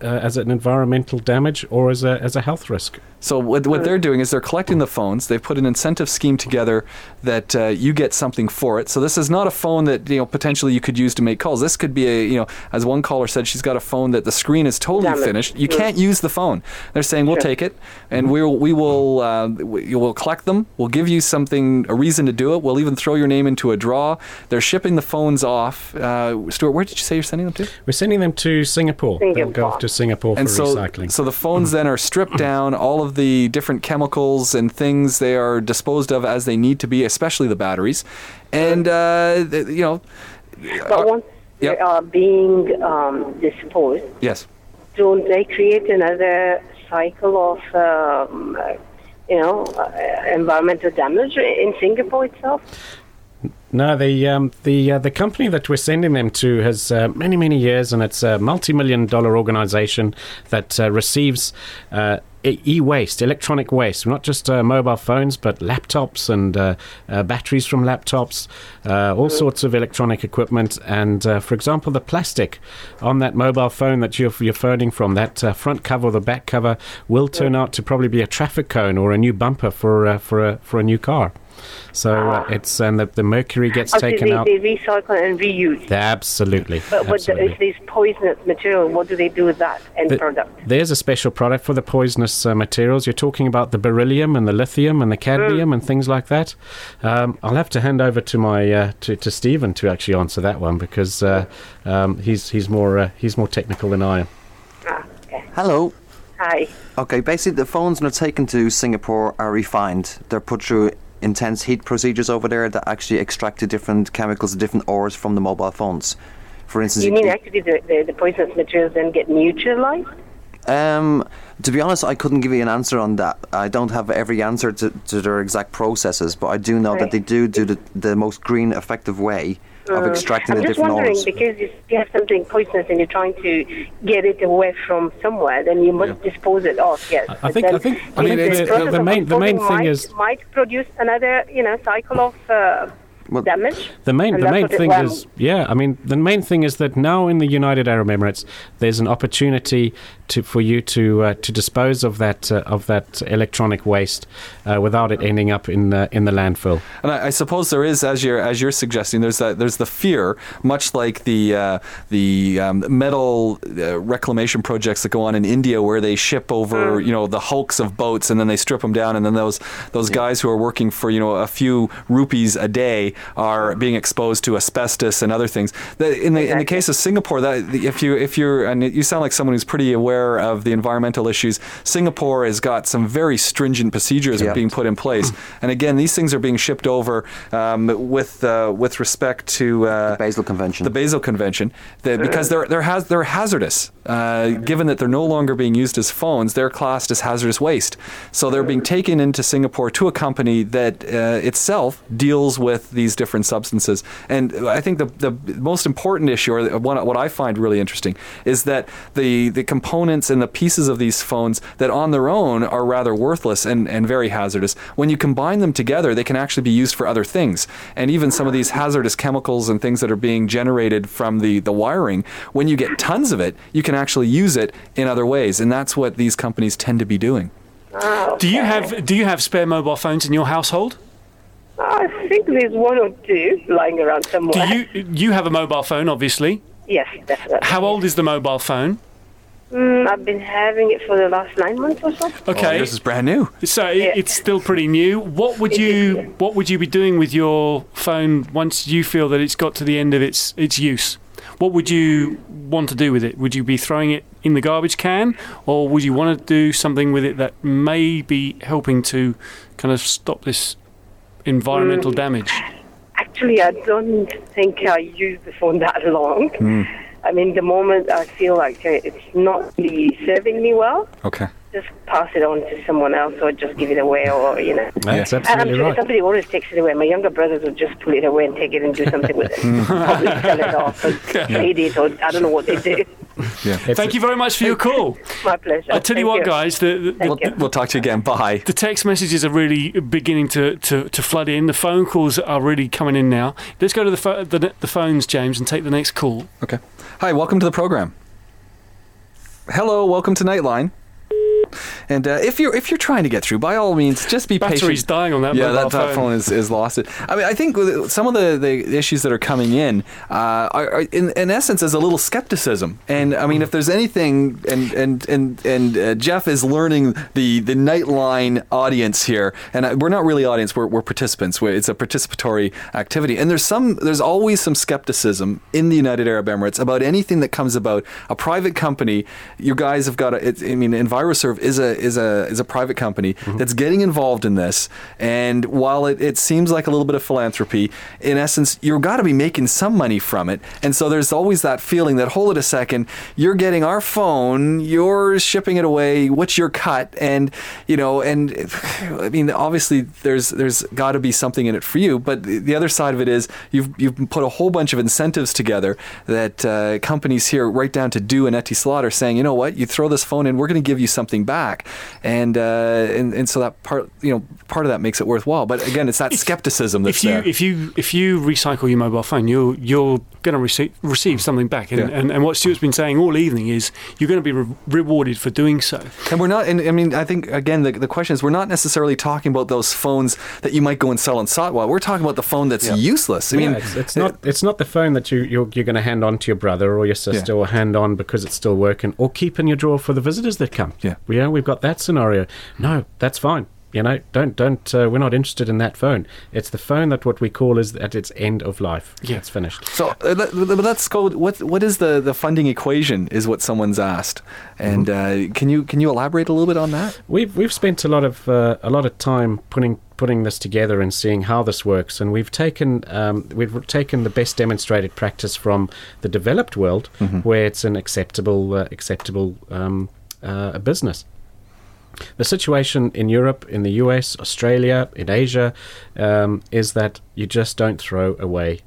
S4: Uh, as an environmental damage or as a as a health risk.
S2: So what, what they're doing is they're collecting the phones. They've put an incentive scheme together that uh, you get something for it. So this is not a phone that you know potentially you could use to make calls. This could be a you know as one caller said, she's got a phone that the screen is totally
S8: Damaged.
S2: finished. You can't use the phone. They're saying we'll
S8: Sure.
S2: take it and we'll we will uh, we will collect them. We'll give you something a reason to do it. We'll even throw your name into a draw. They're shipping the phones off. Uh, Stuart, where did you say you're sending them to?
S4: We're sending them to Singapore. They'll go off to Singapore
S2: and
S4: for
S2: so,
S4: recycling.
S2: so the phones then are stripped down. All of the different chemicals and things they are disposed of as they need to be, especially the batteries. And uh, you know,
S8: But once
S2: Yep.
S8: they are being um, disposed,
S2: yes.
S8: don't they create another cycle of, um, uh, you know, uh, environmental damage in Singapore itself?
S4: No, the um, the uh, the company that we're sending them to has uh, many many years, and it's a multi-million dollar organization that uh, receives uh, e- e-waste, electronic waste, not just uh, mobile phones, but laptops and uh, uh, batteries from laptops, uh, all sorts of electronic equipment, and uh, for example, the plastic on that mobile phone that you're, you're phoning from, that uh, front cover or the back cover will turn out to probably be a traffic cone or a new bumper for uh, for a for a new car. So uh, it's and the, the mercury gets
S8: Oh, so
S4: taken
S8: they,
S4: out.
S8: they recycle and reuse.
S4: Absolutely.
S8: But, but the, if there's poisonous material, what do they do with that end
S4: The-
S8: product?
S4: There's a special product for the poisonous uh, materials. You're talking about the beryllium and the lithium and the cadmium and things like that. Um, I'll have to hand over to my uh, to, to Stephen to actually answer that one because uh, um, he's he's more uh, he's more technical than I am.
S8: Ah, okay.
S5: Hello.
S8: Hi.
S5: Okay, basically the phones when they're taken to Singapore are refined. They're put through intense heat procedures over there that actually extract the different chemicals, different ores from the mobile phones. For instance,
S8: You mean actually the, the, the poisonous materials then get neutralized?
S5: Um, to be honest, I couldn't give you an answer on that. I don't have every answer to, to their exact processes, but I do know that they do do the, the most green, effective way of extracting
S8: I'm
S5: the
S8: just wondering
S5: ores.
S8: because if you have something poisonous and you're trying to get it away from somewhere, then you must dispose it off. Yes.
S4: I
S8: But
S4: think- I think- I mean,
S8: the
S4: it's-
S8: process
S4: the main- the main thing
S8: might,
S4: is-
S8: might produce another you know cycle of uh,
S5: Well,
S8: damage.
S4: The main, the main thing is, yeah. I mean, the main thing is that now in the United Arab Emirates, there's an opportunity to for you to uh, to dispose of that uh, of that electronic waste uh, without it ending up in in the landfill.
S2: And I, I suppose there is, as you're as you're suggesting, there's that there's the fear, much like the uh, the um, metal uh, reclamation projects that go on in India, where they ship over you know the hulks of boats and then they strip them down, and then those those guys who are working for you know a few rupees a day are being exposed to asbestos and other things. In the in the case of Singapore, that if you if you're and you sound like someone who's pretty aware of the environmental issues, Singapore has got some very stringent procedures
S5: Yeah.
S2: being put in place. (clears throat) and again, these things are being shipped over um, with uh, with respect to uh,
S5: the Basel Convention.
S2: the Basel Convention, that because they're they're has they're hazardous. Uh, given that they're no longer being used as phones, they're classed as hazardous waste. So they're being taken into Singapore to a company that uh, itself deals with these different substances. And I think the the most important issue, or one, what I find really interesting, is that the the components and the pieces of these phones that on their own are rather worthless and, and very hazardous. When you combine them together, they can actually be used for other things. And even some of these hazardous chemicals and things that are being generated from the, the wiring, when you get tons of it, you can actually use it in other ways. And that's what these companies tend to be doing.
S8: ah,
S3: Do you have do you have spare mobile phones in your household?
S8: I think there's one or two lying around somewhere.
S3: Do you you have a mobile phone, obviously?
S8: Yes, definitely.
S3: How old is the mobile phone?
S8: Mm, I've been having it for the last nine months or so.
S3: Okay,
S2: Oh, yours is brand new.
S3: so i
S8: Yeah.
S3: it's still pretty new. What would you what would you be doing with your phone once you feel that it's got to the end of its its use? what would you want to do with it? Would you be throwing it in the garbage can, or would you want to do something with it that may be helping to kind of stop this environmental damage?
S8: Actually, I don't think I use the phone that long.
S2: Hmm.
S8: I mean, the moment I feel like it's not really serving me well,
S2: Okay.
S8: Just pass it on to someone else or just give it away or, you know.
S4: That's
S8: And I'm
S4: absolutely
S8: sure
S4: right.
S8: somebody always takes it away. My younger brothers would just pull it away and take it and do something with it. (laughs) Mm. Probably sell it off or (laughs) trade it or I don't know what they do. (laughs) Yeah.
S3: Thank you very much for your call.
S8: My pleasure.
S3: I tell you
S8: Thank
S3: what, guys, the, the,
S8: Thank
S3: the,
S8: you.
S2: We'll talk to you again. Bye.
S3: the text messages are really beginning to, to, to flood in. The phone calls are really coming in now. Let's go to the, pho- the, the phones, James, and take the next call.
S2: Okay. Hi, welcome to the program. Hello, welcome to Nightline. And uh, if you're if you're trying to get through, by all means, just be
S3: Battery's
S2: patient.
S3: dying on that
S2: yeah, that,
S3: phone.
S2: phone is, is lost. It. I mean, I think some of the, the issues that are coming in uh, are, are in, in essence is a little skepticism. And I mean, if there's anything, and and and and uh, Jeff is learning the the Nightline audience here, and uh, we're not really audience, we're, we're participants. We're, it's a participatory activity, and there's some there's always some skepticism in the United Arab Emirates about anything that comes about a private company. You guys have got a, it's, I mean, EnviroServe is a is a is a private company that's getting involved in this, and while it, it seems like a little bit of philanthropy, in essence, you've got to be making some money from it, and so there's always that feeling that hold it a second, you're getting our phone, you're shipping it away, what's your cut, and you know, and I mean, obviously there's there's got to be something in it for you, but the the other side of it is you've you've put a whole bunch of incentives together that uh, companies here, right down to Du and Etisalat, Slaughter, saying, you know what, you throw this phone in, we're going to give you something back, and uh, and and so that part, you know, part of that makes it worthwhile. But again, it's that skepticism that's
S3: if you
S2: there.
S3: if you if you recycle your mobile phone, you're you're going to receive receive something back. And,
S2: Yeah.
S3: and and what Stuart's been saying all evening is you're going to be re- rewarded for doing so.
S2: And we're not, and I mean, I think, again, the, the question is we're not necessarily talking about those phones that you might go and sell on Sotwa. We're talking about the phone that's useless. I mean,
S4: yeah, it's, it's not it's not the phone that you you're, you're going to hand on to your brother or your sister or hand on because it's still working or keep in your drawer for the visitors that come.
S2: Yeah.
S4: We, yeah, we've got that scenario. No, that's fine. You know, don't don't. Uh, we're not interested in that phone. It's the phone that what we call is at its end of life.
S3: Yeah.
S4: it's finished.
S2: So uh, let, let- let's go. What what is the, the funding equation? Is what someone's asked, and uh, can you can you elaborate a little bit on that?
S4: We've we've spent a lot of uh, a lot of time putting putting this together and seeing how this works, and we've taken um, we've taken the best demonstrated practice from the developed world, where it's an acceptable uh, acceptable um, uh, business. The situation in Europe, in the US, Australia, in Asia, um, is that you just don't throw away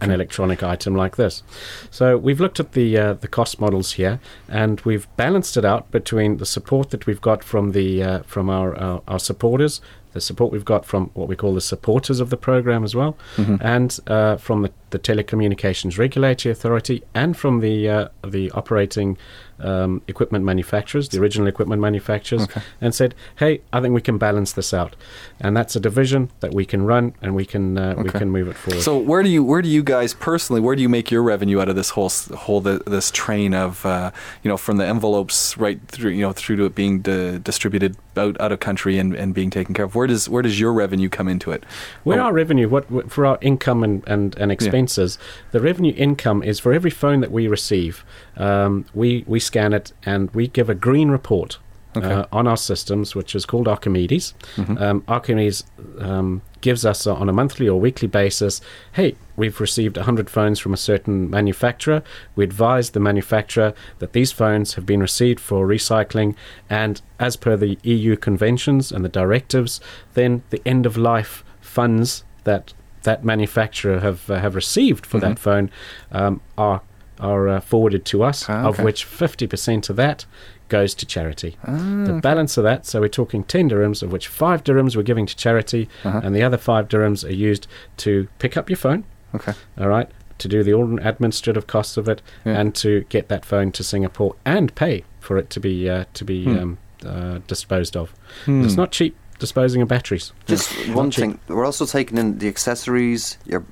S4: an electronic item like this. So we've looked at the uh, the cost models here, and we've balanced it out between the support that we've got from the uh, from our, our our supporters, the support we've got from what we call the supporters of the program as well, and uh, from the, the telecommunications regulatory authority, and from the uh, the operating um, equipment manufacturers, the original equipment manufacturers, and said, "Hey, I think we can balance this out," and that's a division that we can run and we can uh, we can move it forward.
S2: So where do you where do you guys personally where do you make your revenue out of this whole whole th this train of uh, you know from the envelopes right through you know through to it being di- distributed out out of country and, and being taken care of? Where does where does your revenue come into it?
S4: Where
S2: Oh,
S4: our revenue, what what- for our income and, and, and expenses, the revenue income is for every phone that we receive, um, we we scan it and we give a green report
S2: Okay.
S4: uh, on our systems, which is called Archimedes. Um, Archimedes um, gives us uh, on a monthly or weekly basis, hey, we've received 100 phones from a certain manufacturer. We advise the manufacturer that these phones have been received for recycling, and as per the EU conventions and the directives, then the end of life funds that that manufacturer have uh, have received for that phone um, are are uh, forwarded to us,
S2: Ah,
S4: of which 50% of that goes to charity. the balance of that, so we're talking 10 dirhams, of which 5 dirhams we're giving to charity,
S2: Uh-huh.
S4: and the other 5 dirhams are used to pick up your phone,
S2: Okay.
S4: all right, to do the administrative costs of it,
S2: Yeah.
S4: and to get that phone to Singapore and pay for it to be uh, to be
S2: Hmm.
S4: um, uh, disposed of.
S2: Hmm.
S4: It's not cheap disposing of batteries.
S5: Just one thing. We're also taking in the accessories, your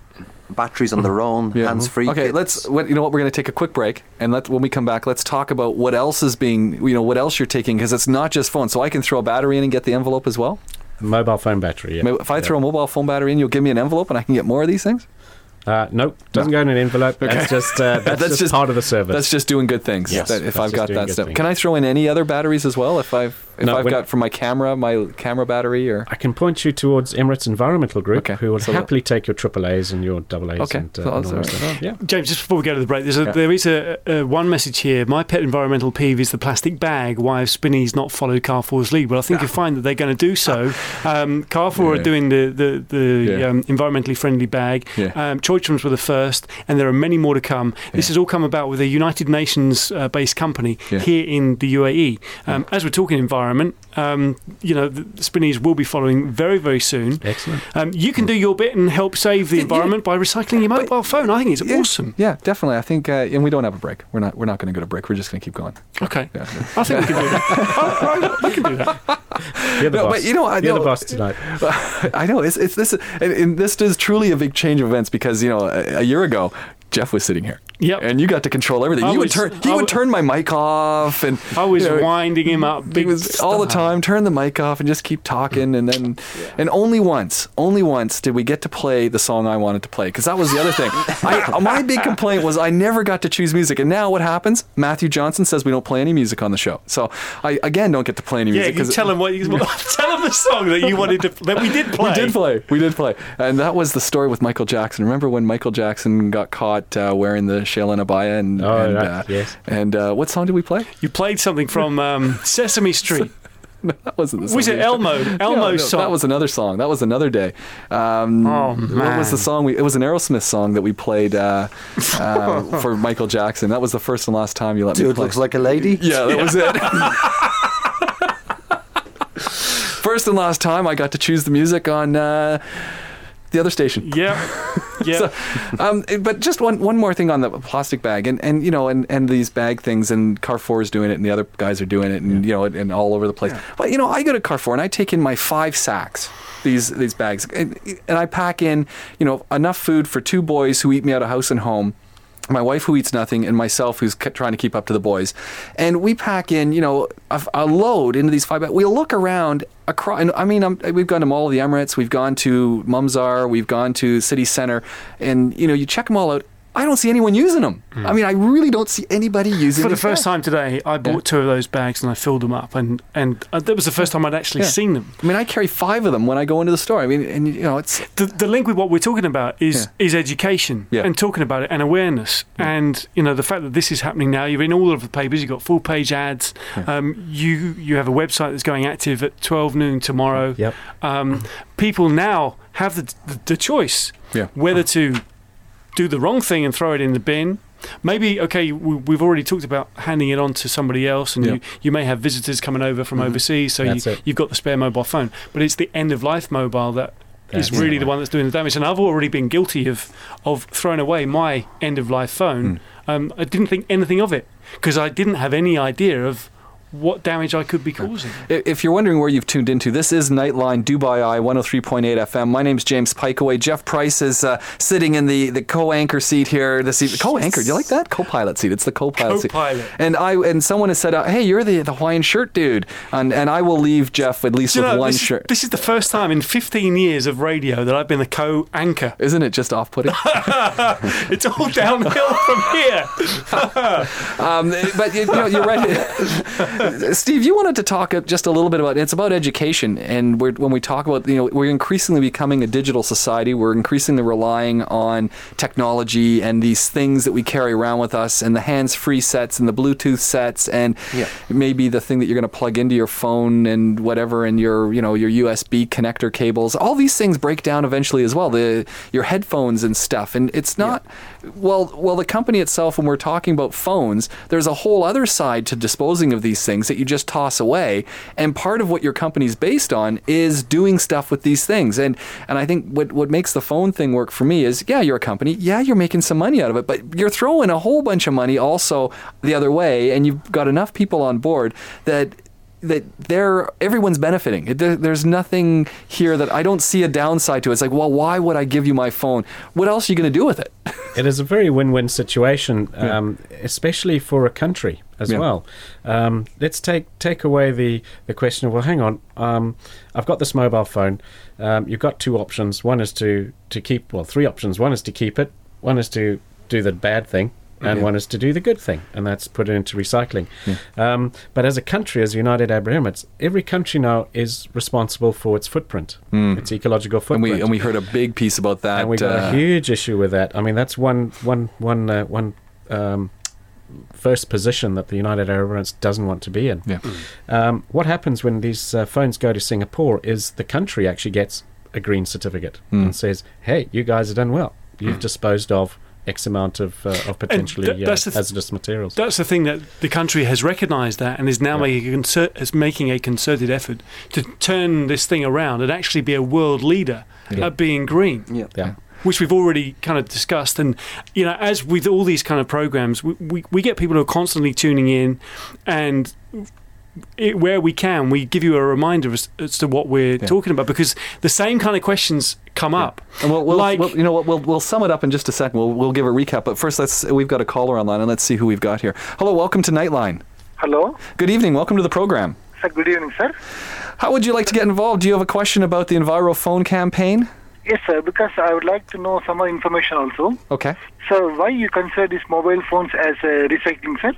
S5: batteries on their own,
S2: Mm-hmm. Yeah.
S5: hands-free.
S2: Okay,
S5: kits.
S2: let's. What, you know what? We're going to take a quick break, and let when we come back, let's talk about what else is being. You know, what else you're taking because it's not just phone. So I can throw a battery in and get the envelope as well.
S4: Mobile phone battery, yeah.
S2: If I
S4: Yeah.
S2: throw a mobile phone battery in, you'll give me an envelope, and I can get more of these things.
S4: Uh, nope, doesn't go in an envelope. That's just uh, (laughs) that's,
S2: That's
S4: just,
S2: just-
S4: part of the service.
S2: That's just doing good things.
S4: Yes,
S2: that- if I've got that stuff,
S4: things.
S2: can I throw in any other batteries as well? If I've if
S4: No,
S2: I've got for my camera, my camera battery, or
S4: I can point you towards Emirates Environmental Group,
S2: Okay,
S4: who will
S2: so-
S4: happily take your AAAs and your AAs.
S2: Okay,
S4: and, uh,
S2: so
S4: and
S2: that's
S4: all
S2: all
S4: that
S2: right.
S4: Yeah.
S3: James, just before we go to the break, there's a,
S2: Yeah.
S3: there is a, a one message here. My pet environmental peeve is the plastic bag. Why have Spinneys not followed Carrefour's lead? Well, I think you'll find that they're going to do so. Um, Carrefour
S2: Yeah.
S3: are doing the the, the
S2: Yeah.
S3: um, environmentally friendly bag.
S2: Yeah.
S3: Um, Choithrams were the first, and there are many more to come. This has all come about with a United Nations uh, based company
S2: Yeah.
S3: here in the UAE. Um, As we're talking environment, um, you know, the Spinneys will be following very very soon.
S4: Excellent.
S3: Um, you can do your bit and help save the
S2: Yeah,
S3: environment by recycling your mobile phone. I think it's
S2: Yeah.
S3: awesome.
S2: Yeah, definitely. I think, uh, and we don't have a break. We're not. We're not going to go to break. We're just going to keep going.
S3: Okay.
S2: Yeah.
S3: I think we can do that. (laughs) I, I, we can do that.
S4: You're the
S2: No,
S4: boss.
S2: but you know, I
S4: You're
S2: know-
S4: the boss tonight. (laughs)
S2: I know it's it's this, and, and this is truly a big change of events because you know a, a year ago. Jeff was sitting here.
S3: Yep.
S2: And you got to control everything.
S3: I
S2: you would turn he
S3: I
S2: would
S3: w-
S2: turn my mic off and
S3: I was
S2: you know,
S3: winding him up.
S2: He
S3: Big
S2: was all the time turn the mic off and just keep talking and then and only once only once did we get to play the song I wanted to play because that was the other thing (laughs) I, my big complaint was I never got to choose music and now what happens Matthew Johnson says we don't play any music on the show so I again don't get to play any
S3: Yeah,
S2: music
S3: you tell him what you (laughs) tell him the song that you wanted to that we did play. (laughs)
S2: we did play. We did play. And that was the story with Michael Jackson. Remember when Michael Jackson got caught uh, wearing the Shaylin Abaya? And,
S4: Oh,
S2: and,
S4: right,
S2: uh,
S4: yes.
S2: And uh, what song did we play?
S3: You played something from um, (laughs) Sesame Street.
S2: That wasn't the song.
S3: Was it
S2: we-
S3: Elmo? (laughs)
S2: Yeah,
S3: Elmo's
S2: no,
S3: song.
S2: That was another song. That was another day. Um,
S3: Oh,
S2: What was the song? We, it was an Aerosmith song that we played uh, uh, (laughs) for Michael Jackson. That was the first and last time you let me play.
S5: Dude looks like a lady.
S2: Yeah, that was it. First and last time I got to choose the music on uh, the other station.
S3: Yeah. Yeah. (laughs)
S2: Um, but just one one more thing on the plastic bag, and, and you know, and, and these bag things, and Carrefour is doing it, and the other guys are doing it, and you know, and, and all over the place. But you know, I go to Carrefour and I take in my five sacks. These these bags, and, and I pack in, you know, enough food for two boys who eat me out of house and home my wife who eats nothing and myself who's trying to keep up to the boys. And we pack in you know a, a load into these five bags we'll look around across i mean i we've gone to mall of the emirates we've gone to mumsar we've gone to city center and you know you check them all out i don't see anyone using them i mean i really don't see anybody using them.
S3: For the first
S2: bags.
S3: time today, I bought two of those bags and I filled them up, and and uh, that was the first time I'd actually
S2: Yeah.
S3: seen them.
S2: i mean i carry five of them when i go into the store i mean and you know it's
S3: The, the link with what we're talking about is is education
S2: Yeah.
S3: and talking about it and awareness and you know the fact that this is happening now. You're in all of the papers. You've got full page ads. Um, you you have a website that's going active at 12 noon tomorrow.
S4: Yep.
S3: Um, people now have the, the, the choice
S2: Yeah.
S3: whether to do the wrong thing and throw it in the bin. Maybe okay. We, we've already talked about handing it on to somebody else, and
S2: Yeah.
S3: you, you may have visitors coming over from overseas, so you,
S4: it.
S3: you've got the spare mobile phone. But it's the end of life mobile that is
S4: That's
S3: really the one that's doing the damage. And I've already been guilty of of throwing away my end of life phone. Um, I didn't think anything of it because I didn't have any idea of what damage I could be causing.
S2: If you're wondering where you've tuned into, this is Nightline Dubai Eye 103.8 FM. My name's James Pikeaway. Jeff Price is uh, sitting in the, the co-anchor seat here this evening. Co-anchor, do you like that? Co-pilot seat. It's the co-pilot, seat.
S3: Co-pilot.
S2: And I and someone has said, uh, "Hey, you're the the Hawaiian shirt dude," and and I will leave Jeff with at least
S3: Do you
S2: with
S3: know,
S2: one
S3: this,
S2: shirt.
S3: this is the first time in 15 years of radio that I've been the co-anchor.
S2: Isn't it just off-putting? (laughs)
S3: It's all downhill from here. (laughs)
S2: Um, but you, you know, you're right, (laughs) Steve. You wanted to talk just a little bit about it's about education, and we're, when we talk about you know we're increasingly becoming a digital society. We're increasingly relying on technology and these things that we carry around with us, and the hands-free sets and the Bluetooth sets, and
S5: Yeah.
S2: maybe the thing that you're going to plug into your phone and whatever, and your you know your USB connector cables. All these things break down eventually as well. The your headphones and stuff, and it's not well. Well, the company itself, when we're talking about phones, there's a whole other side to disposing of these things that you just toss away. And part of what your company's based on is doing stuff with these things. And and I think what what makes the phone thing work for me is yeah, you're a company, yeah, you're making some money out of it, but you're throwing a whole bunch of money also the other way, and you've got enough people on board that that they're everyone's benefiting. It, there, there's nothing here that I don't see a downside to. It's like, well, why would I give you my phone? What else are you going to do with it?
S4: it is a very win-win situation, (laughs) um, especially for a country as
S2: Yeah.
S4: well. Um, let's take take away the, the question of well, hang on, um, I've got this mobile phone. Um, you've got two options. One is to to keep well, three options. One is to keep it. One is to do the bad thing. And
S2: Yeah.
S4: one is to do the good thing, and that's put it into recycling. Um, but as a country, as United Arab Emirates, every country now is responsible for its footprint, its ecological
S2: and
S4: footprint
S2: we and we heard a big piece about that.
S4: and we got
S2: uh,
S4: a huge issue with that. I mean, that's one one one uh, one um, first position that the United Arab Emirates doesn't want to be in.
S2: Yeah.
S4: Um, what happens when these uh, phones go to Singapore is the country actually gets a green certificate
S2: Hmm.
S4: and says, "Hey, you guys have done well. You've disposed of." X amount of, uh, of potentially
S3: th-
S4: uh,
S3: that's th-
S4: hazardous materials.
S3: That's the thing that the country has recognised that and is now making a concer- is making a concerted effort to turn this thing around and actually be a world leader
S4: Yeah.
S3: at being green.
S5: Yeah.
S4: yeah.
S3: which we've already kind of discussed. And, you know, as with all these kind of programs, we, we, we get people who are constantly tuning in and. It, where we can, we give you a reminder as, as to what we're talking about because the same kind of questions come up.
S2: And we'll, we'll,
S3: like,
S2: we'll- you know what? We'll, we'll sum it up in just a second. We'll, we'll give a recap. But first, let's we've got a caller online, and let's see who we've got here. Hello, welcome to Nightline.
S9: Hello.
S2: Good evening. Welcome to the program.
S9: Sir, good evening, sir.
S2: How would you like to get involved? Do you have a question about the Enviro phone campaign?
S9: Yes, sir, because I would like to know some more information also.
S2: Okay.
S9: So, why you consider these mobile phones as uh, recycling, sir?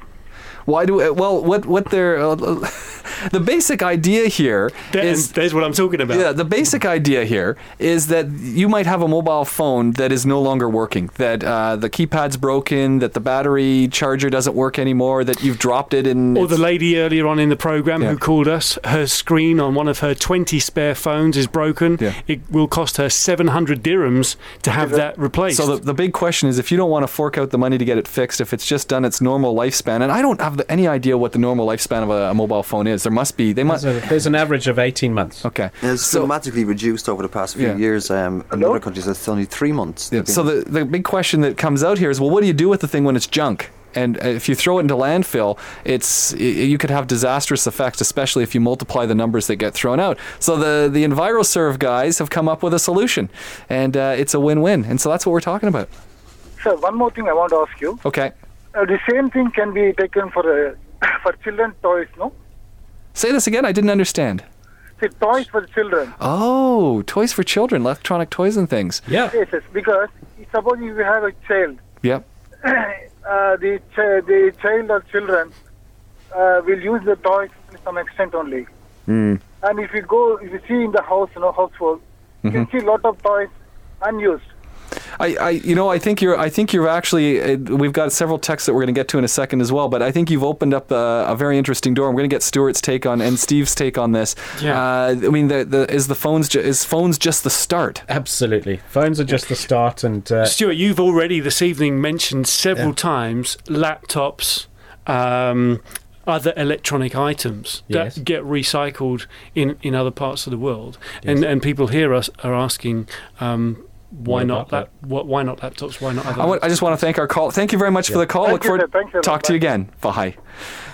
S2: Why do uh, well? What what they're uh, (laughs) the basic idea here
S3: there-
S2: is
S3: there's what I'm talking about.
S2: Yeah, the basic idea here is that you might have a mobile phone that is no longer working, that uh, the keypad's broken, that the battery charger doesn't work anymore, that you've dropped it in.
S3: Or the lady earlier on in the program
S2: Yeah.
S3: who called us, her screen on one of her 20 spare phones is broken.
S2: Yeah.
S3: It will cost her 700 dirhams to have that replaced.
S2: so the, the big question is if you don't want to fork out the money to get it fixed, if it's just done its normal lifespan, and I don't have the, any idea what the normal lifespan of a, a mobile phone is. There must be. They must.
S4: There's, a, there's an average of 18 months.
S2: Okay.
S5: It's
S2: So-
S5: dramatically reduced over the past few
S2: Yeah.
S5: years. Um, in other countries, it's only three months.
S2: Yeah, so the, the big question that comes out here is, well, what do you do with the thing when it's junk? And uh, if you throw it into landfill, it's y- you could have disastrous effects, especially if you multiply the numbers that get thrown out. So the the EnviroServe guys have come up with a solution, and uh, it's a win-win. And so that's what we're talking about.
S9: Sir, one more thing I want to ask you.
S2: Okay,
S9: Uh, the same thing can be taken for uh, (coughs) for children toys, no?
S2: say this again. I didn't understand.
S9: See, toys for children.
S2: Oh, toys for children, electronic toys and things.
S4: Yeah.
S9: Yes, yes. Because suppose you have a child,
S2: Yep. (coughs)
S9: uh, the ch- the child or children uh, will use the toys to some extent only. And if you go, if you see in the house, you know, household, you can see a lot of toys unused.
S2: I, I, you know, I think you're. I think you've actually. Uh, we've got several texts that we're going to get to in a second as well. But I think you've opened up a, a very interesting door. I'm going to get Stuart's take on and Steve's take on this.
S3: Yeah.
S2: Uh, I mean, the, the is the phones ju- is phones just the start?
S4: Absolutely. Phones are just the start, and uh,
S3: Stuart, you've already this evening mentioned several times laptops, um, other electronic items
S4: Yes.
S3: that get recycled in, in other parts of the world, and and people here are, are asking. Um, why not
S4: about
S3: lap, what, Why not laptops? Why not other?
S2: I, just want to thank our call. Thank you very much for the call.
S9: Thank
S2: Look
S9: you,
S2: forward
S9: sir. Thank you.
S2: talk to you again. Bye.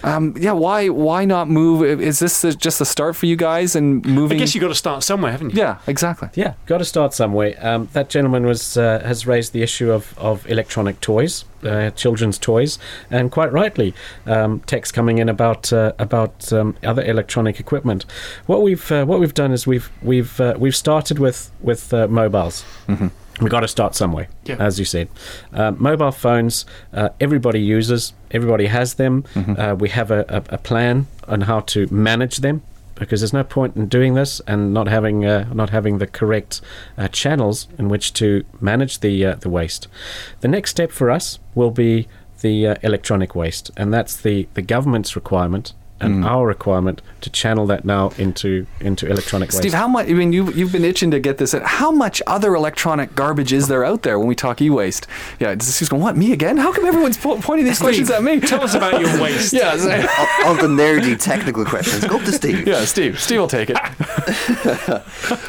S2: Um, yeah. Why why not move? Is this the- just the start for you guys and moving?
S3: I guess you got to start somewhere, haven't you?
S2: yeah. Exactly.
S4: Yeah, got to start somewhere. Um, that gentleman was uh, has raised the issue of, of electronic toys, uh, children's toys, and quite rightly, um, text coming in about uh, about um, other electronic equipment. What we've uh, what we've done is we've we've uh, we've started with with uh, mobiles. We've got to start somewhere,
S3: Yeah.
S4: as you said. Uh, mobile phones, uh, everybody uses, everybody has them. Uh, we have a, a, a plan on how to manage them because there's no point in doing this and not having uh, not having the correct uh, channels in which to manage the uh, the waste. The next step for us will be the uh, electronic waste, and that's the the government's requirement and our requirement to channel that now into into electronic waste.
S2: Steve, how much? I mean, you you've been itching to get this. Out. How much other electronic garbage is there out there when we talk e-waste? Yeah, Steve's going. What me again? How come everyone's po- pointing these questions at me? (laughs)
S3: Tell us about your waste. (laughs)
S2: yeah, it's-
S5: all, all the nerdy technical questions. Go up to Steve.
S2: yeah, Steve. Steve will take it. (laughs)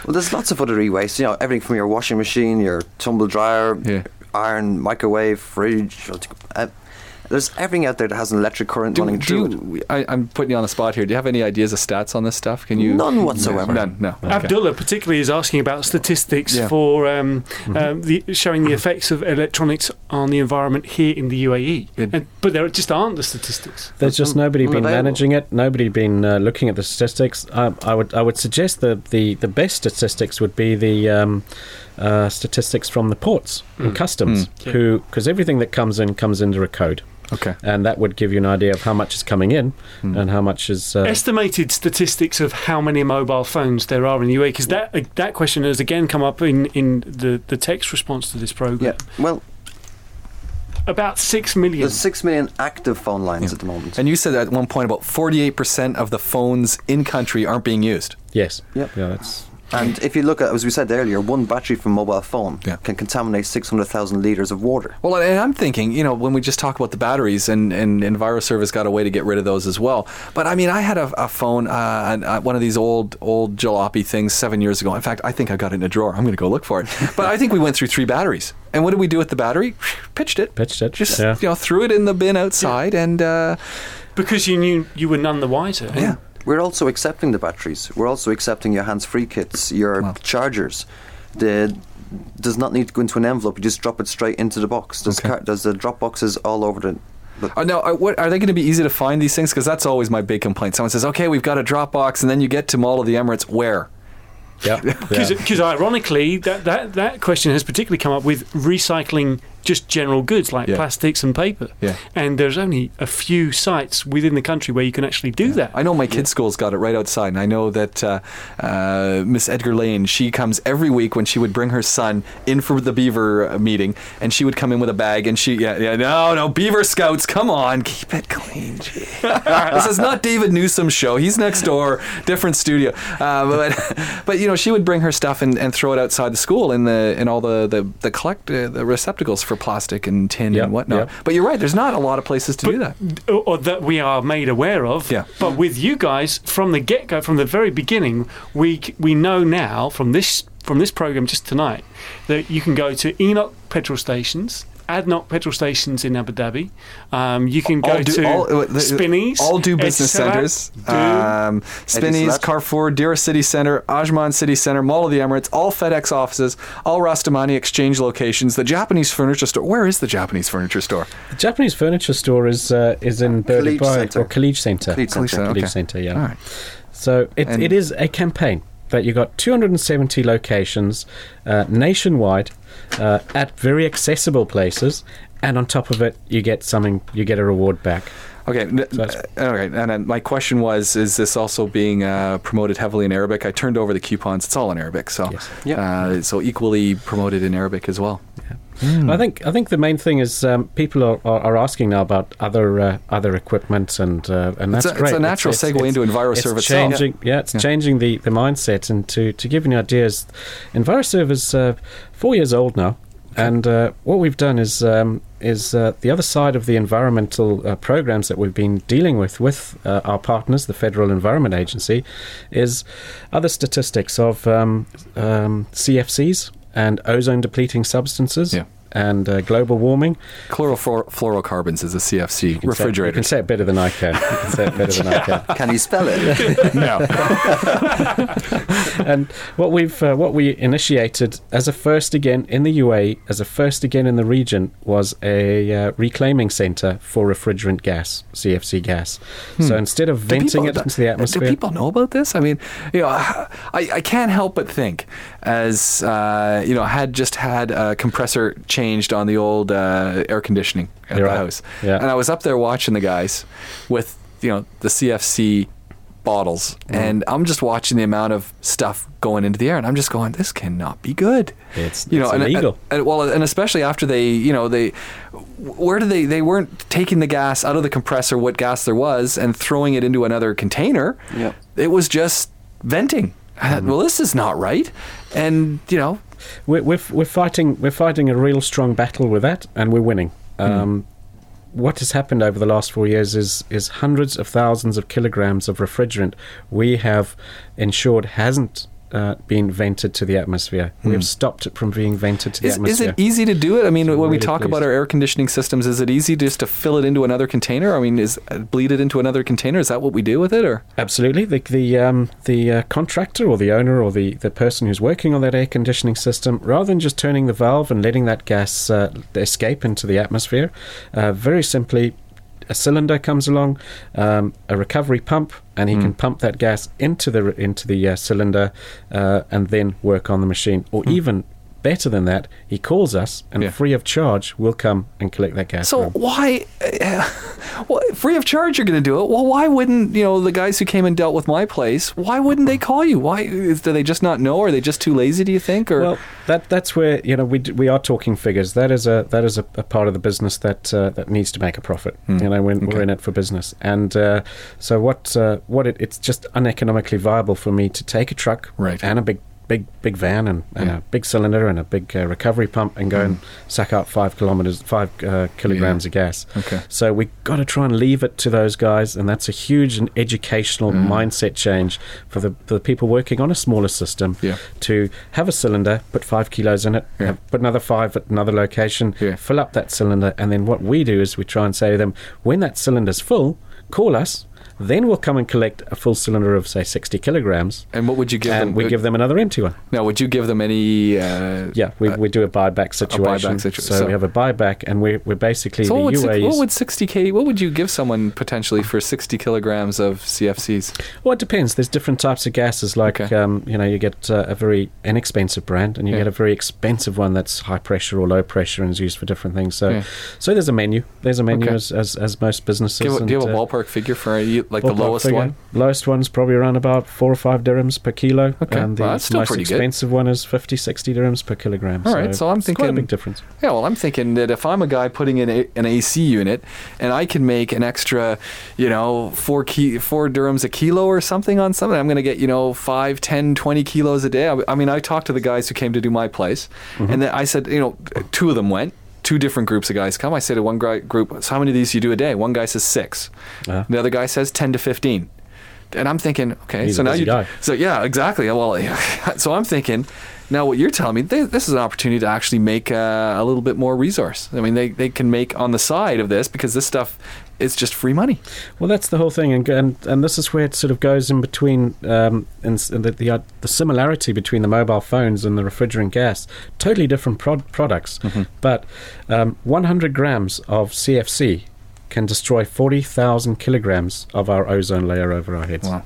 S5: Well, there's lots of other e-waste. You know, everything from your washing machine, your tumble dryer,
S2: Yeah.
S5: iron, microwave, fridge. Uh, There's everything out there that has an electric current
S2: Do,
S5: running
S2: do
S5: through it.
S2: you, I, I'm putting you on the spot here. Do you have any ideas of stats on this stuff? Can you?
S5: None whatsoever.
S2: None. No. Okay.
S3: Abdullah particularly is asking about statistics
S2: Yeah.
S3: for um, um, the, showing the effects of electronics on the environment here in the UAE.
S2: Good.
S3: And, but there just aren't the statistics.
S4: There's just nobody been
S5: unavailable.
S4: managing it. Nobody been uh, looking at the statistics. I, I would I would suggest that the, the best statistics would be the um, uh, statistics from the ports and customs,
S3: Yeah.
S4: who because everything that comes in comes under a code,
S2: Okay.
S4: and that would give you an idea of how much is coming in and how much is. Uh,
S3: Estimated statistics of how many mobile phones there are in the UAE, because that uh, that question has again come up in, in the, the text response to this program.
S5: Yeah. Well,
S3: About six million.
S5: there's six million active phone lines at the moment.
S2: And you said at one point about 48% of the phones in country aren't being used.
S4: yes.
S5: Yep.
S4: Yeah, that's.
S5: And if you look at, as we said earlier, one battery from mobile phone
S2: Yeah.
S5: can contaminate 600,000 litres of water.
S2: Well, and I'm thinking, you know, when we just talk about the batteries, and, and EnviroServe has got a way to get rid of those as well. But I mean, I had a, a phone, uh, uh, one of these old old jalopy things seven years ago. In fact, I think I got it in a drawer. I'm going to go look for it. (laughs) But I think we went through three batteries. And what did we do with the battery? Pitched it.
S4: Pitched it,
S2: Just,
S4: yeah.
S2: you know, threw it in the bin outside and, uh,
S3: because you knew you were none the wiser.
S2: yeah.
S5: We're also accepting the batteries. We're also accepting your hands-free kits, your
S2: Wow.
S5: chargers. The does not need to go into an envelope. You just drop it straight into the box. There's,
S2: Okay.
S5: car- there's the drop boxes all over the. the oh,
S2: Are, now, are, what, are they going to be easy to find these things? Because that's always my big complaint. Someone says, okay, we've got a Dropbox, and then you get to Mall of the Emirates. Where? (laughs)
S4: Yeah.
S3: Because ironically, that, that, that question has particularly come up with recycling just general goods like
S2: Yeah.
S3: plastics and paper.
S2: Yeah.
S3: And there's only a few sites within the country where you can actually do that.
S2: I know my kids' school's got it right outside, and I know that uh, uh, Miss Edgar Lane, she comes every week when she would bring her son in for the Beaver uh, meeting, and she would come in with a bag, and she, yeah, yeah, no, no, Beaver Scouts, come on, keep it clean. gee. (laughs) this is not David Newsom's show. He's next door, different studio. Uh, but, (laughs) but you know, she would bring her stuff and, and throw it outside the school in the in all the the, the collect uh, the receptacles for plastic and tin
S4: Yep,
S2: and whatnot.
S4: yep.
S2: But you're right. There's not a lot of places to do that.
S3: or, or that we are made aware of.
S2: Yeah.
S3: But with you guys, from the get go, from the very beginning, we we know now from this from this program just tonight that you can go to ENOC petrol stations. ADNOC petrol stations in Abu Dhabi. Um, you can go
S2: all do,
S3: to
S2: all, uh,
S3: Spinneys.
S2: all du business
S3: Etisalat,
S2: centers. Um, Spinneys, Carrefour, Deira City Centre, Ajman City Center, Mall of the Emirates, all FedEx offices, all Rostamani exchange locations. The Japanese furniture store. Where is the Japanese furniture store?
S4: The Japanese furniture store is uh, is in
S5: Khalid
S4: Burdubai
S5: Centre.
S4: or Khalid Centre.
S5: Khalid
S2: Khalid
S5: Centre.
S2: Okay.
S4: Khalid Centre, yeah.
S2: All right.
S4: So it,
S2: And-
S4: it is a campaign that you've got 270 locations uh, nationwide uh, at very accessible places, and on top of it, you get something. You get a reward back.
S2: Okay. n-
S4: that's-
S2: uh, all right. And then my question was: Is this also being uh, promoted heavily in Arabic? I turned over the coupons. It's all in Arabic. So,
S4: Yes.
S5: Yeah.
S2: uh, so equally promoted in Arabic as well.
S4: I think I think the main thing is um, people are, are, asking now about other uh, other equipment and uh, and
S2: It's
S4: that's
S2: a- it's a natural segue into EnviroServe
S4: it's
S2: itself.
S4: Changing, yeah. it's
S2: Yeah.
S4: changing the, the mindset and to, to give you an idea is EnviroServe is uh, four years old now. And uh, what we've done is um, is uh, the other side of the environmental uh, programs that we've been dealing with with uh, our partners, the Federal Environment Agency, is other statistics of um, um, CFCs and ozone depleting substances
S2: Yeah.
S4: and uh, global warming.
S2: Chlorofluorocarbons is a CFC
S4: You can say-
S2: refrigerator.
S4: you can say it better than I can. You can say it better than I can.
S5: Can you spell it? (laughs) (laughs)
S2: no.
S4: and what we've uh, what we initiated as a first again in the UAE, as a first again in the region, was a uh, reclaiming centre for refrigerant gas, CFC gas. So instead of
S2: Hmm.
S4: Venting
S2: people-
S4: it into the atmosphere,
S2: Do people know about this? I mean, you know, I, I can't help but think, as uh, you know, had just had a compressor changed on the old uh, air conditioning at
S4: You're
S2: the
S4: right.
S2: house,
S4: Yeah.
S2: and I was up there watching the guys with you know the CFC bottles,
S4: Mm.
S2: and I'm just watching the amount of stuff going into the air, and I'm just going, this cannot be good.
S4: It's-
S2: you know,
S4: it's
S2: and,
S4: illegal.
S2: and- well, and especially after they, you know, they, where do they? They weren't taking the gas out of the compressor, what gas there was, and throwing it into another container.
S5: Yep.
S2: It was just venting. I thought, well, this is not right. And you know,
S4: we're, we're, we're fighting we're fighting a real strong battle with that, and we're winning. Um, what has happened over the last four years is is hundreds of thousands of kilograms of refrigerant we have ensured hasn't uh, been vented to the atmosphere. We have stopped it from being vented to the
S2: Is, is
S4: atmosphere.
S2: it easy to do it? I mean,
S4: So
S2: when we
S4: really
S2: talk about our air conditioning systems, is it easy just to fill it into another container? I mean, is uh, bleed it into another container? Is that what we do with it, or
S4: Absolutely. The the um, the uh, contractor or the owner or the, the person who's working on that air conditioning system, rather than just turning the valve and letting that gas uh, escape into the atmosphere, uh, very simply, a cylinder comes along, um, a recovery pump, and he can pump that gas into the into the uh, cylinder, uh, and then work on the machine. Or even better than that, he calls us, and
S2: Yeah.
S4: free of charge, we'll come and collect that gas.
S2: So why, (laughs) uh, well, free of charge, you're going to do it? Well, why wouldn't you know the guys who came and dealt with my place? Why wouldn't they call you? Why do they just not know? Are they just too lazy? Do you think? Or
S4: Well, that that's where you know we we are talking figures. That is a that is a, a part of the business that uh, that needs to make a profit. You know, when we're in it for business, and uh, so what uh, what it, it's just uneconomically viable for me to take a truck
S2: Right.
S4: and a big. Big big van and, and
S2: Yeah.
S4: a big cylinder and a big uh, recovery pump and go and suck out five kilometers, five uh, kilograms of gas.
S2: Okay.
S4: So we got to try and leave it to those guys, and that's a huge and educational
S2: Mm.
S4: mindset change for the for the people working on a smaller system
S2: Yeah.
S4: to have a cylinder, put five kilos in it,
S2: Yeah.
S4: have- put another five at another location,
S2: Yeah.
S4: fill up that cylinder, and then what we do is we try and say to them, when that cylinder's full, call us. Then we'll come and collect a full cylinder of say sixty kilograms,
S2: and what would you give
S4: and
S2: them?
S4: we give them another empty one.
S2: now, would you give them any? Uh,
S4: Yeah, we,
S2: uh,
S4: we do a buyback situation.
S2: situa-
S4: so,
S2: so-
S4: we have a buyback, and we're, we're basically
S2: so
S4: the
S2: what would,
S4: UAE's.
S2: what would 60 k? What would you give someone potentially for 60 kilograms of CFCs?
S4: Well, it depends. There's different types of gases. Like,
S2: Okay.
S4: um, you know, you get uh, a very inexpensive brand, and you
S2: Yeah.
S4: get a very expensive one that's high pressure or low pressure and is used for different things. So,
S2: Yeah.
S4: so there's a menu. There's a menu
S2: Okay.
S4: as, as as most businesses.
S2: Give, a-
S4: and,
S2: give a
S4: uh,
S2: ballpark figure for you, like the lowest
S4: figure.
S2: one.
S4: Lowest one's probably around about four or five dirhams per kilo,
S2: Okay.
S4: and the
S2: Well, that's still
S4: most
S2: pretty good.
S4: expensive one is 50, 60 dirhams per kilogram.
S2: All right, so I'm
S4: it's quite a
S2: thinking-
S4: big difference.
S2: Yeah, well, I'm thinking that if I'm a guy putting in a, an AC unit and I can make an extra, you know, four ki- four dirhams a kilo or something on something, I'm going to get, you know, five, 10, 20 kilos a day. I, I mean, I talked to the guys who came to do my place, mm-hmm. and then I said, you know, two of them went. Two different groups of guys come. I say to one guy, group, so how many of these do you do a day? One guy says six.
S4: Uh,
S2: The other guy says 10 to 15. And I'm thinking, okay,
S4: He's
S2: so now you.
S4: guy.
S2: So yeah, exactly. Well, (laughs) so I'm thinking, now what you're telling me, th- this is an opportunity to actually make uh, a little bit more resource. I mean, they, they can make on the side of this because this stuff is just free money.
S4: Well, that's the whole thing, and and, and this is where it sort of goes in between, um, and, and the, the uh, the similarity between the mobile phones and the refrigerant gas, totally different prod- products, but um, 100 grams of CFC can destroy 40,000 kilograms of our ozone layer over our heads.
S2: Wow.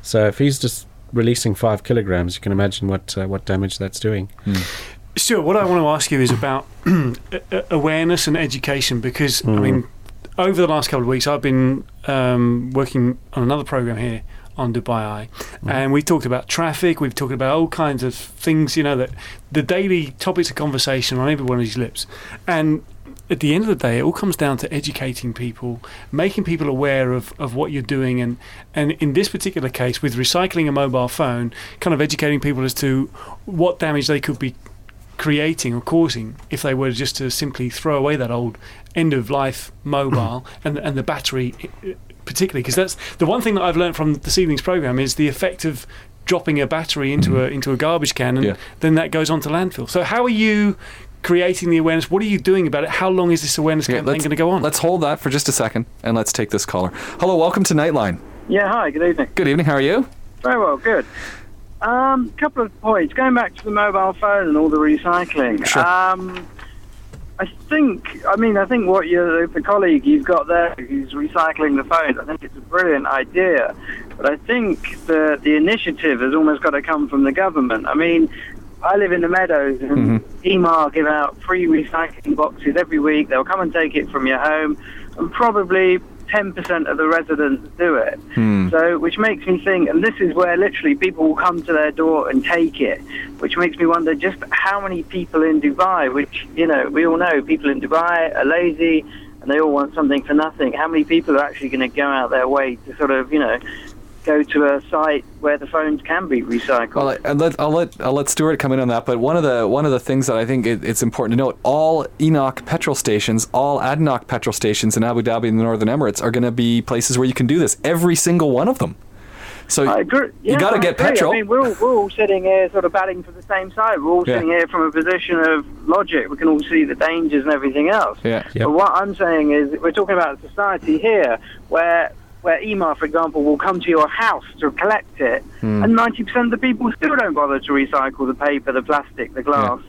S4: So if he's just releasing five kilograms, you can imagine what uh, what damage that's doing.
S3: Stuart, what I want to ask you is about (clears throat) a- a- awareness and education because, I mean, over the last couple of weeks, I've been um, working on another program here on Dubai Eye, and we've talked about traffic, we've talked about all kinds of things, you know, that the daily topics of conversation on everybody's lips. And at the end of the day, it all comes down to educating people, making people aware of, of what you're doing, and, and in this particular case, with recycling a mobile phone, kind of educating people as to what damage they could be creating or causing if they were just to simply throw away that old end of life mobile (clears throat) and and the battery uh, particularly because that's the one thing that I've learned from this evening's program is the effect of dropping a battery into a into a garbage can and
S2: Yeah.
S3: then that goes on to landfill. So how are you creating the awareness? What are you doing about it? How long is this awareness
S2: Okay,
S3: campaign going to go on?
S2: Let's hold that for just a second and let's take this caller. Hello, welcome to Nightline.
S10: Yeah, hi, good evening.
S2: Good evening. How are you?
S10: Very well, good. Um, couple of points. Going back to the mobile phone and all the recycling.
S2: Sure.
S10: Um, I think, I mean, I think what you the colleague you've got there who's recycling the phones, I think it's a brilliant idea. But I think the the initiative has almost got to come from the government. I mean, I live in the Meadows, and Emaar give out free recycling boxes every week. They'll come and take it from your home, and probably 10% of the residents do it. Hmm. So, which makes me think, and this is where literally people will come to their door and take it, which makes me wonder just how many people in Dubai, which, you know, we all know people in Dubai are lazy and they all want something for nothing. How many people are actually going to go out their way to sort of, you know, go to a site where the phones can be recycled?
S2: Well, I, let, I'll let I'll let Stuart come in on that. But one of the one of the things that I think it, it's important to note: all ENOC petrol stations, all Adnoc petrol stations in Abu Dhabi and the Northern Emirates are going to be places where you can do this. Every single one of them. So
S11: I agree.
S2: you
S11: Yeah,
S2: got to get
S11: agree.
S2: petrol.
S11: I mean, we're all, we're all sitting here sort of batting for the same side. We're all
S2: Yeah.
S11: sitting here from a position of logic. We can all see the dangers and everything else.
S2: Yeah.
S4: Yep.
S11: But what I'm saying is, we're talking about a society here where where Emaar, for example, will come to your house to collect it,
S2: Hmm.
S11: and 90% of the people still don't bother to recycle the paper, the plastic, the glass.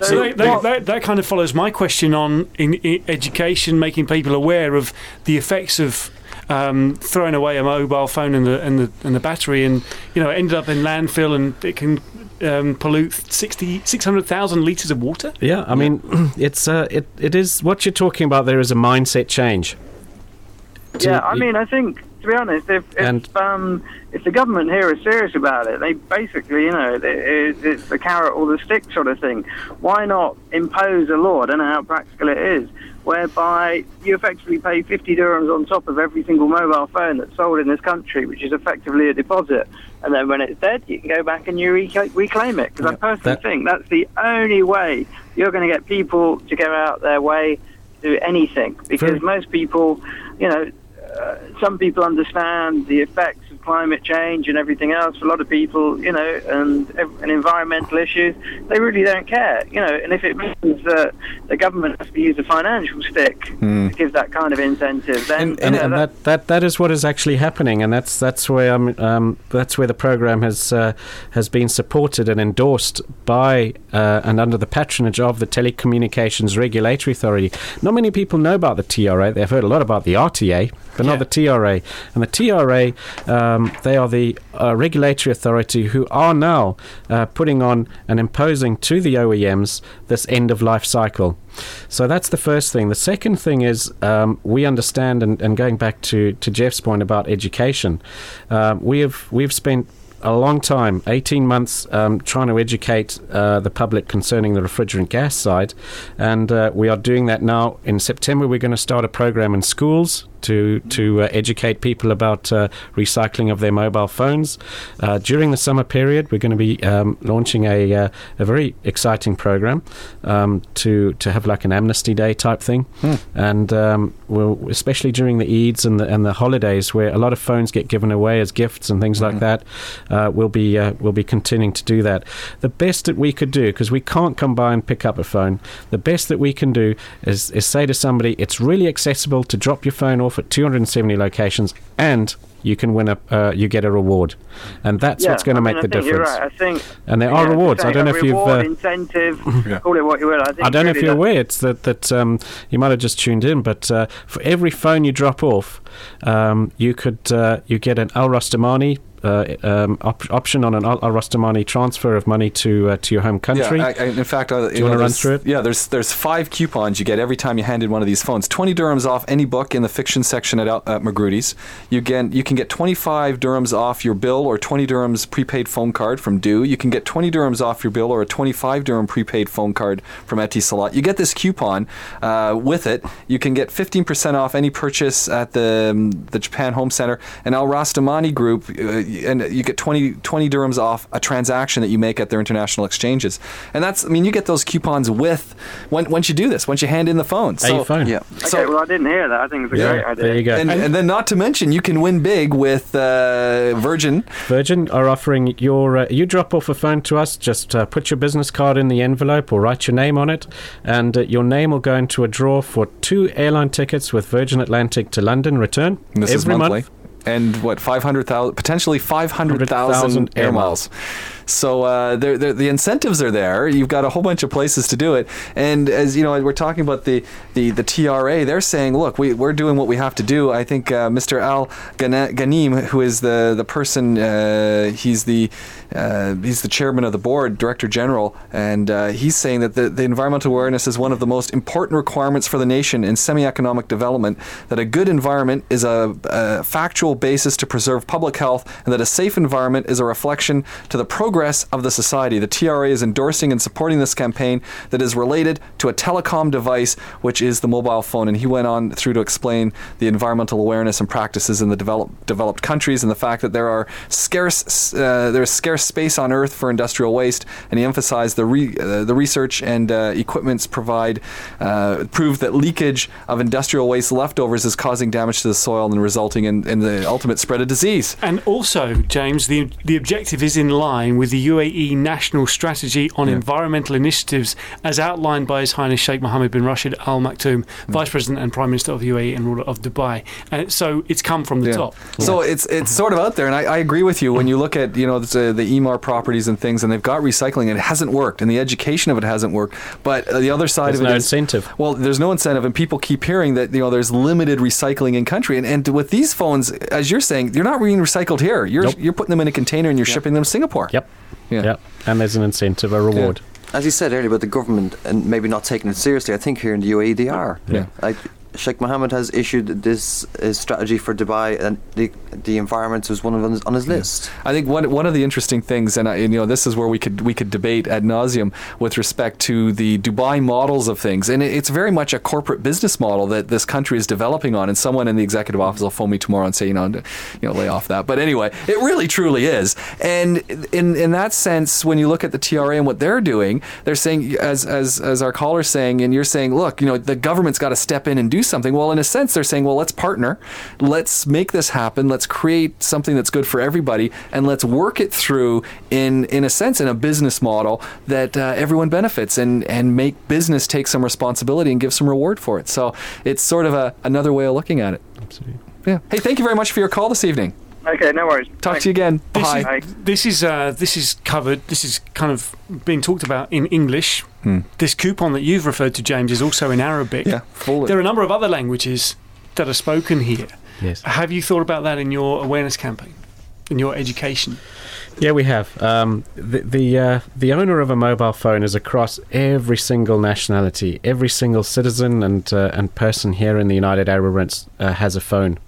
S3: So that, that,
S11: what-
S3: that, that kind of follows my question on in, in education, making people aware of the effects of um, throwing away a mobile phone and the and the and the battery, and you know, it ended up in landfill, and it can um, pollute 60 600,000 liters of water.
S4: Yeah, I mean, (clears throat) it's uh, it it is what you're talking about. There is a mindset change.
S11: Yeah, I mean, I think to be honest, if if, um, if the government here is serious about it, they basically, you know, it, it, it's the carrot or the stick sort of thing. Why not impose a law? I don't know how practical it is, whereby you effectively pay 50 dirhams on top of every single mobile phone that's sold in this country, which is effectively a deposit. And then when it's dead, you can go back and you reca- reclaim it. Because I personally
S4: that-
S11: think that's the only way you're going to get people to go out their way to do anything. Because
S4: Very-
S11: most people, you know, Uh, some people understand the effects of climate change and everything else. For a lot of people, you know, and, and environmental issues, they really don't care, you know. And if it means that the government has to use a financial stick to give that kind of incentive, then
S2: And-
S11: you know,
S4: and
S11: that-
S4: that, that is what is actually happening, and that's that's where um, um, that's where the program has uh, has been supported and endorsed by uh, and under the patronage of the Telecommunications Regulatory Authority. Not many people know about the TRA. They've heard a lot about the RTA, but not the TRA. And the TRA, um, they are the uh, regulatory authority who are now uh, putting on and imposing to the OEMs this end of life cycle. So that's the first thing. The second thing is um, we understand, and, and going back to, to Jeff's point about education, um, we have we've spent a long time, 18 months, um, trying to educate uh, the public concerning the refrigerant gas side, and uh, we are doing that now. In September, we're going to start a program in schools to to uh, educate people about uh, recycling of their mobile phones. Uh, during the summer period, we're going to be um, launching a uh, a very exciting program um, to to have like an amnesty day type thing, and um, we'll especially during the Eids and the and the holidays where a lot of phones get given away as gifts and things like that. Uh, we'll be uh, we'll be continuing to do that. The best that we could do because we can't come by and pick up a phone. The best that we can do is is say to somebody, it's really accessible to drop your phone off at 270 locations and you can win a uh, you get a reward and that's
S11: yeah,
S4: what's going to make the difference
S11: right. I think,
S4: and there
S11: yeah,
S4: are rewards i don't know
S11: a
S4: if you've
S11: reward,
S4: uh,
S11: incentive, (laughs) (laughs) call it what you will. I, think
S4: I don't know if you're aware. It's that that um, you might have just tuned in, but uh, for every phone you drop off, um, you could uh, you get an Al Rostamani uh, um, op- option on an Al Rostamani transfer of money to uh, to your home country.
S2: Yeah, I, I, in fact, uh,
S4: you wanna run
S2: there's-
S4: through it?
S2: Yeah, there's there's five coupons you get every time you hand in one of these phones. Twenty dirhams off any book in the fiction section at, at Magrudy's. You get you can get 25 dirhams off your bill or 20 dirhams prepaid phone card from Du. You can get 20 dirhams off your bill or a 25 dirham prepaid phone card from Etisalat. You get this coupon uh, with it. You can get 15% off any purchase at the um, the Japan Home Center and Al Rostamani Group, uh, and you get 20, 20 dirhams off a transaction that you make at their international exchanges. And that's, I mean, you get those coupons with when, once you do this, once you hand in the phone.
S4: A phone.
S2: Yeah.
S11: Okay, well, I didn't hear that. I think it's a
S4: Yeah,
S11: great idea.
S4: there you go.
S2: And, and then, not to mention, you can win big with uh, Virgin.
S4: Virgin are offering your uh, you drop off a phone to us, just uh, put your business card in the envelope or write your name on it, and uh, your name will go into a draw for two airline tickets with Virgin Atlantic to London return
S2: And this
S4: every
S2: is monthly.
S4: month.
S2: And what, 500,000, potentially 500,000 air
S4: air
S2: miles. So uh, they're, they're, the incentives are there. You've got a whole bunch of places to do it. And as you know, we're talking about the, the, the TRA. They're saying, look, we, we're doing what we have to do. I think uh, Mr. Al Ghanim, who is the, the person, uh, he's the uh, he's the chairman of the board, director general, and uh, he's saying that the, the environmental awareness is one of the most important requirements for the nation in semi-economic development. That a good environment is a, a factual basis to preserve public health, and that a safe environment is a reflection to the progress of the society. The TRA is endorsing and supporting this campaign that is related to a telecom device, which is the mobile phone. And he went on through to explain the environmental awareness and practices in the developed developed countries and the fact that there are scarce uh, there's scarce space on Earth for industrial waste. And he emphasized the re, uh, the research and uh, equipments provide uh, prove that leakage of industrial waste leftovers is causing damage to the soil and resulting in, in the ultimate spread of disease.
S3: And also, James, the the objective is in line with the UAE National Strategy on Environmental Initiatives, as outlined by His Highness Sheikh Mohammed bin Rashid Al Maktoum, Vice President and Prime Minister of the UAE and ruler of Dubai. And so it's come from the
S2: Yeah.
S3: top.
S2: So it's it's sort of out there, and I, I agree with you. When you look at you know the, the Emaar properties and things, and they've got recycling, and it hasn't worked, and the education of it hasn't worked. But uh, the other side
S4: There's
S2: of it
S4: no
S2: is-
S4: incentive.
S2: Well, there's no incentive, and people keep hearing that you know there's limited recycling in country, and, and with these phones, as you're saying, you're not being recycled here. You're
S4: Nope.
S2: you're putting them in a container and you're shipping them to Singapore.
S4: Yep.
S2: Yeah.
S4: Yep. And there's an incentive, a reward.
S5: As you said earlier about the government and maybe not taking it seriously, I think here in the UAE they are.
S2: Yeah.
S5: Like Sheikh Mohammed has issued this uh, strategy for Dubai, and the the environment was one of them on his list.
S2: I think one one of the interesting things, and, I, you know, this is where we could we could debate ad nauseum with respect to the Dubai models of things, and it, it's very much a corporate business model that this country is developing on. And someone in the executive office will phone me tomorrow and say, you know, you know, lay off that. But anyway, it really truly is. And in in that sense, when you look at the TRA and what they're doing, they're saying, as as as our caller's saying, and you're saying, look, you know, the government's got to step in and do something. Well, in a sense, they're saying, well, let's partner, let's make this happen, let's create something that's good for everybody, and let's work it through in in a sense in a business model that uh, everyone benefits and and make business take some responsibility and give some reward for it. So it's sort of a another way of looking at it.
S4: Absolutely.
S2: Yeah. Hey, thank you very much for your call this evening.
S10: Okay, no worries.
S2: Talk to you again.
S3: This
S2: Bye.
S3: is, this is uh, this is covered. This is kind of being talked about in English. This coupon that you've referred to, James, is also in Arabic.
S2: Hmm. Yeah, full.
S3: There are a number of other languages that are spoken here.
S4: Yes.
S3: Have you thought about that in your awareness campaign, in your education?
S4: Yeah, we have. Um, the the, uh, the owner of a mobile phone is across every single nationality. Every single citizen and uh, and person here in the United Arab Emirates uh, has a phone.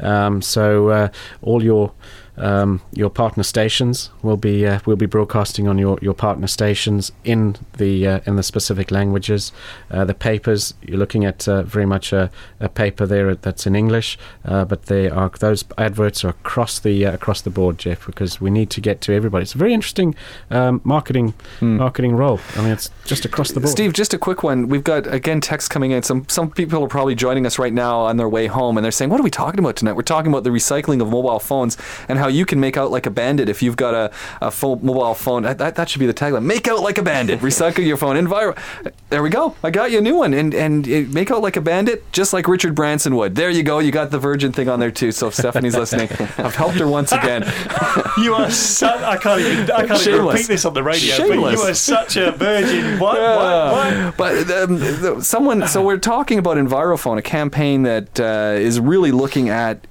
S4: Um, so uh, all your um, your partner stations will be uh, will be broadcasting on your, your partner stations in the uh, in the specific languages. Uh, the papers you're looking at uh, very much a, a paper there that's in English, uh, but they are those adverts are across the uh, across the board, Jeff, because we need to get to everybody. It's a very interesting um, marketing marketing role. I mean, it's just across the board.
S2: Steve, just a quick one. We've got again text coming in. Some some people are probably joining us right now on their way home, and they're saying, "What are we talking about tonight?" We're talking about the recycling of mobile phones and how you can make out like a bandit if you've got a, a full mobile phone. That, that, that should be the tagline: "Make out like a bandit, (laughs) recycle your phone." Enviro. There we go. I got you a new one, and and make out like a bandit, just like Richard Branson would. There you go. You got the Virgin thing on there too. So if Stephanie's listening, (laughs) I've helped her once again. (laughs)
S6: You are so, I can't even I can't even repeat this on the radio.
S2: Shameless.
S6: But you are such a virgin. What?
S2: Yeah.
S6: What? What?
S2: But um, someone, so we're talking about Envirophone, a campaign that uh, is really looking at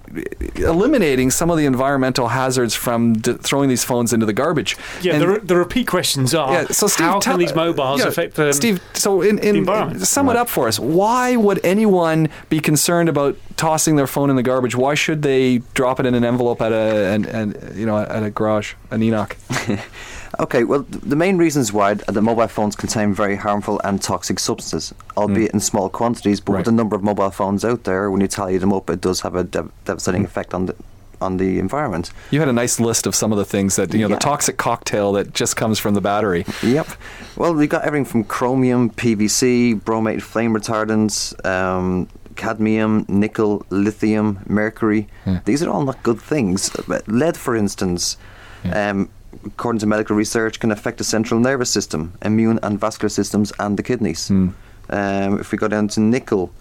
S2: eliminating some of the environmental hazards from d- throwing these phones into the garbage.
S3: Yeah,
S2: And-
S3: the, re- the repeat questions are:
S2: yeah, so Steve,
S3: How
S2: tell-
S3: can these mobiles
S2: yeah,
S3: affect the
S2: Steve? So in, in
S3: environment.
S2: sum it up for us. Why would anyone be concerned about tossing their phone in the garbage? Why should they drop it in an envelope at a and, and you know at a garage, an ENOC? (laughs)
S5: Okay, well, the main reasons why the mobile phones contain very harmful and toxic substances, albeit in small quantities, but
S2: Right.
S5: with the number of mobile phones out there, when you tally them up, it does have a dev- devastating effect on the on the environment.
S2: You had a nice list of some of the things that you know
S5: Yeah.
S2: the toxic cocktail that just comes from the battery.
S5: Yep. Well, we got everything from chromium, PVC, bromate flame retardants, um, cadmium, nickel, lithium, mercury. These are all not good things. Lead, for instance, um, according to medical research, can affect the central nervous system, immune and vascular systems, and the kidneys. Um, if we go down to nickel,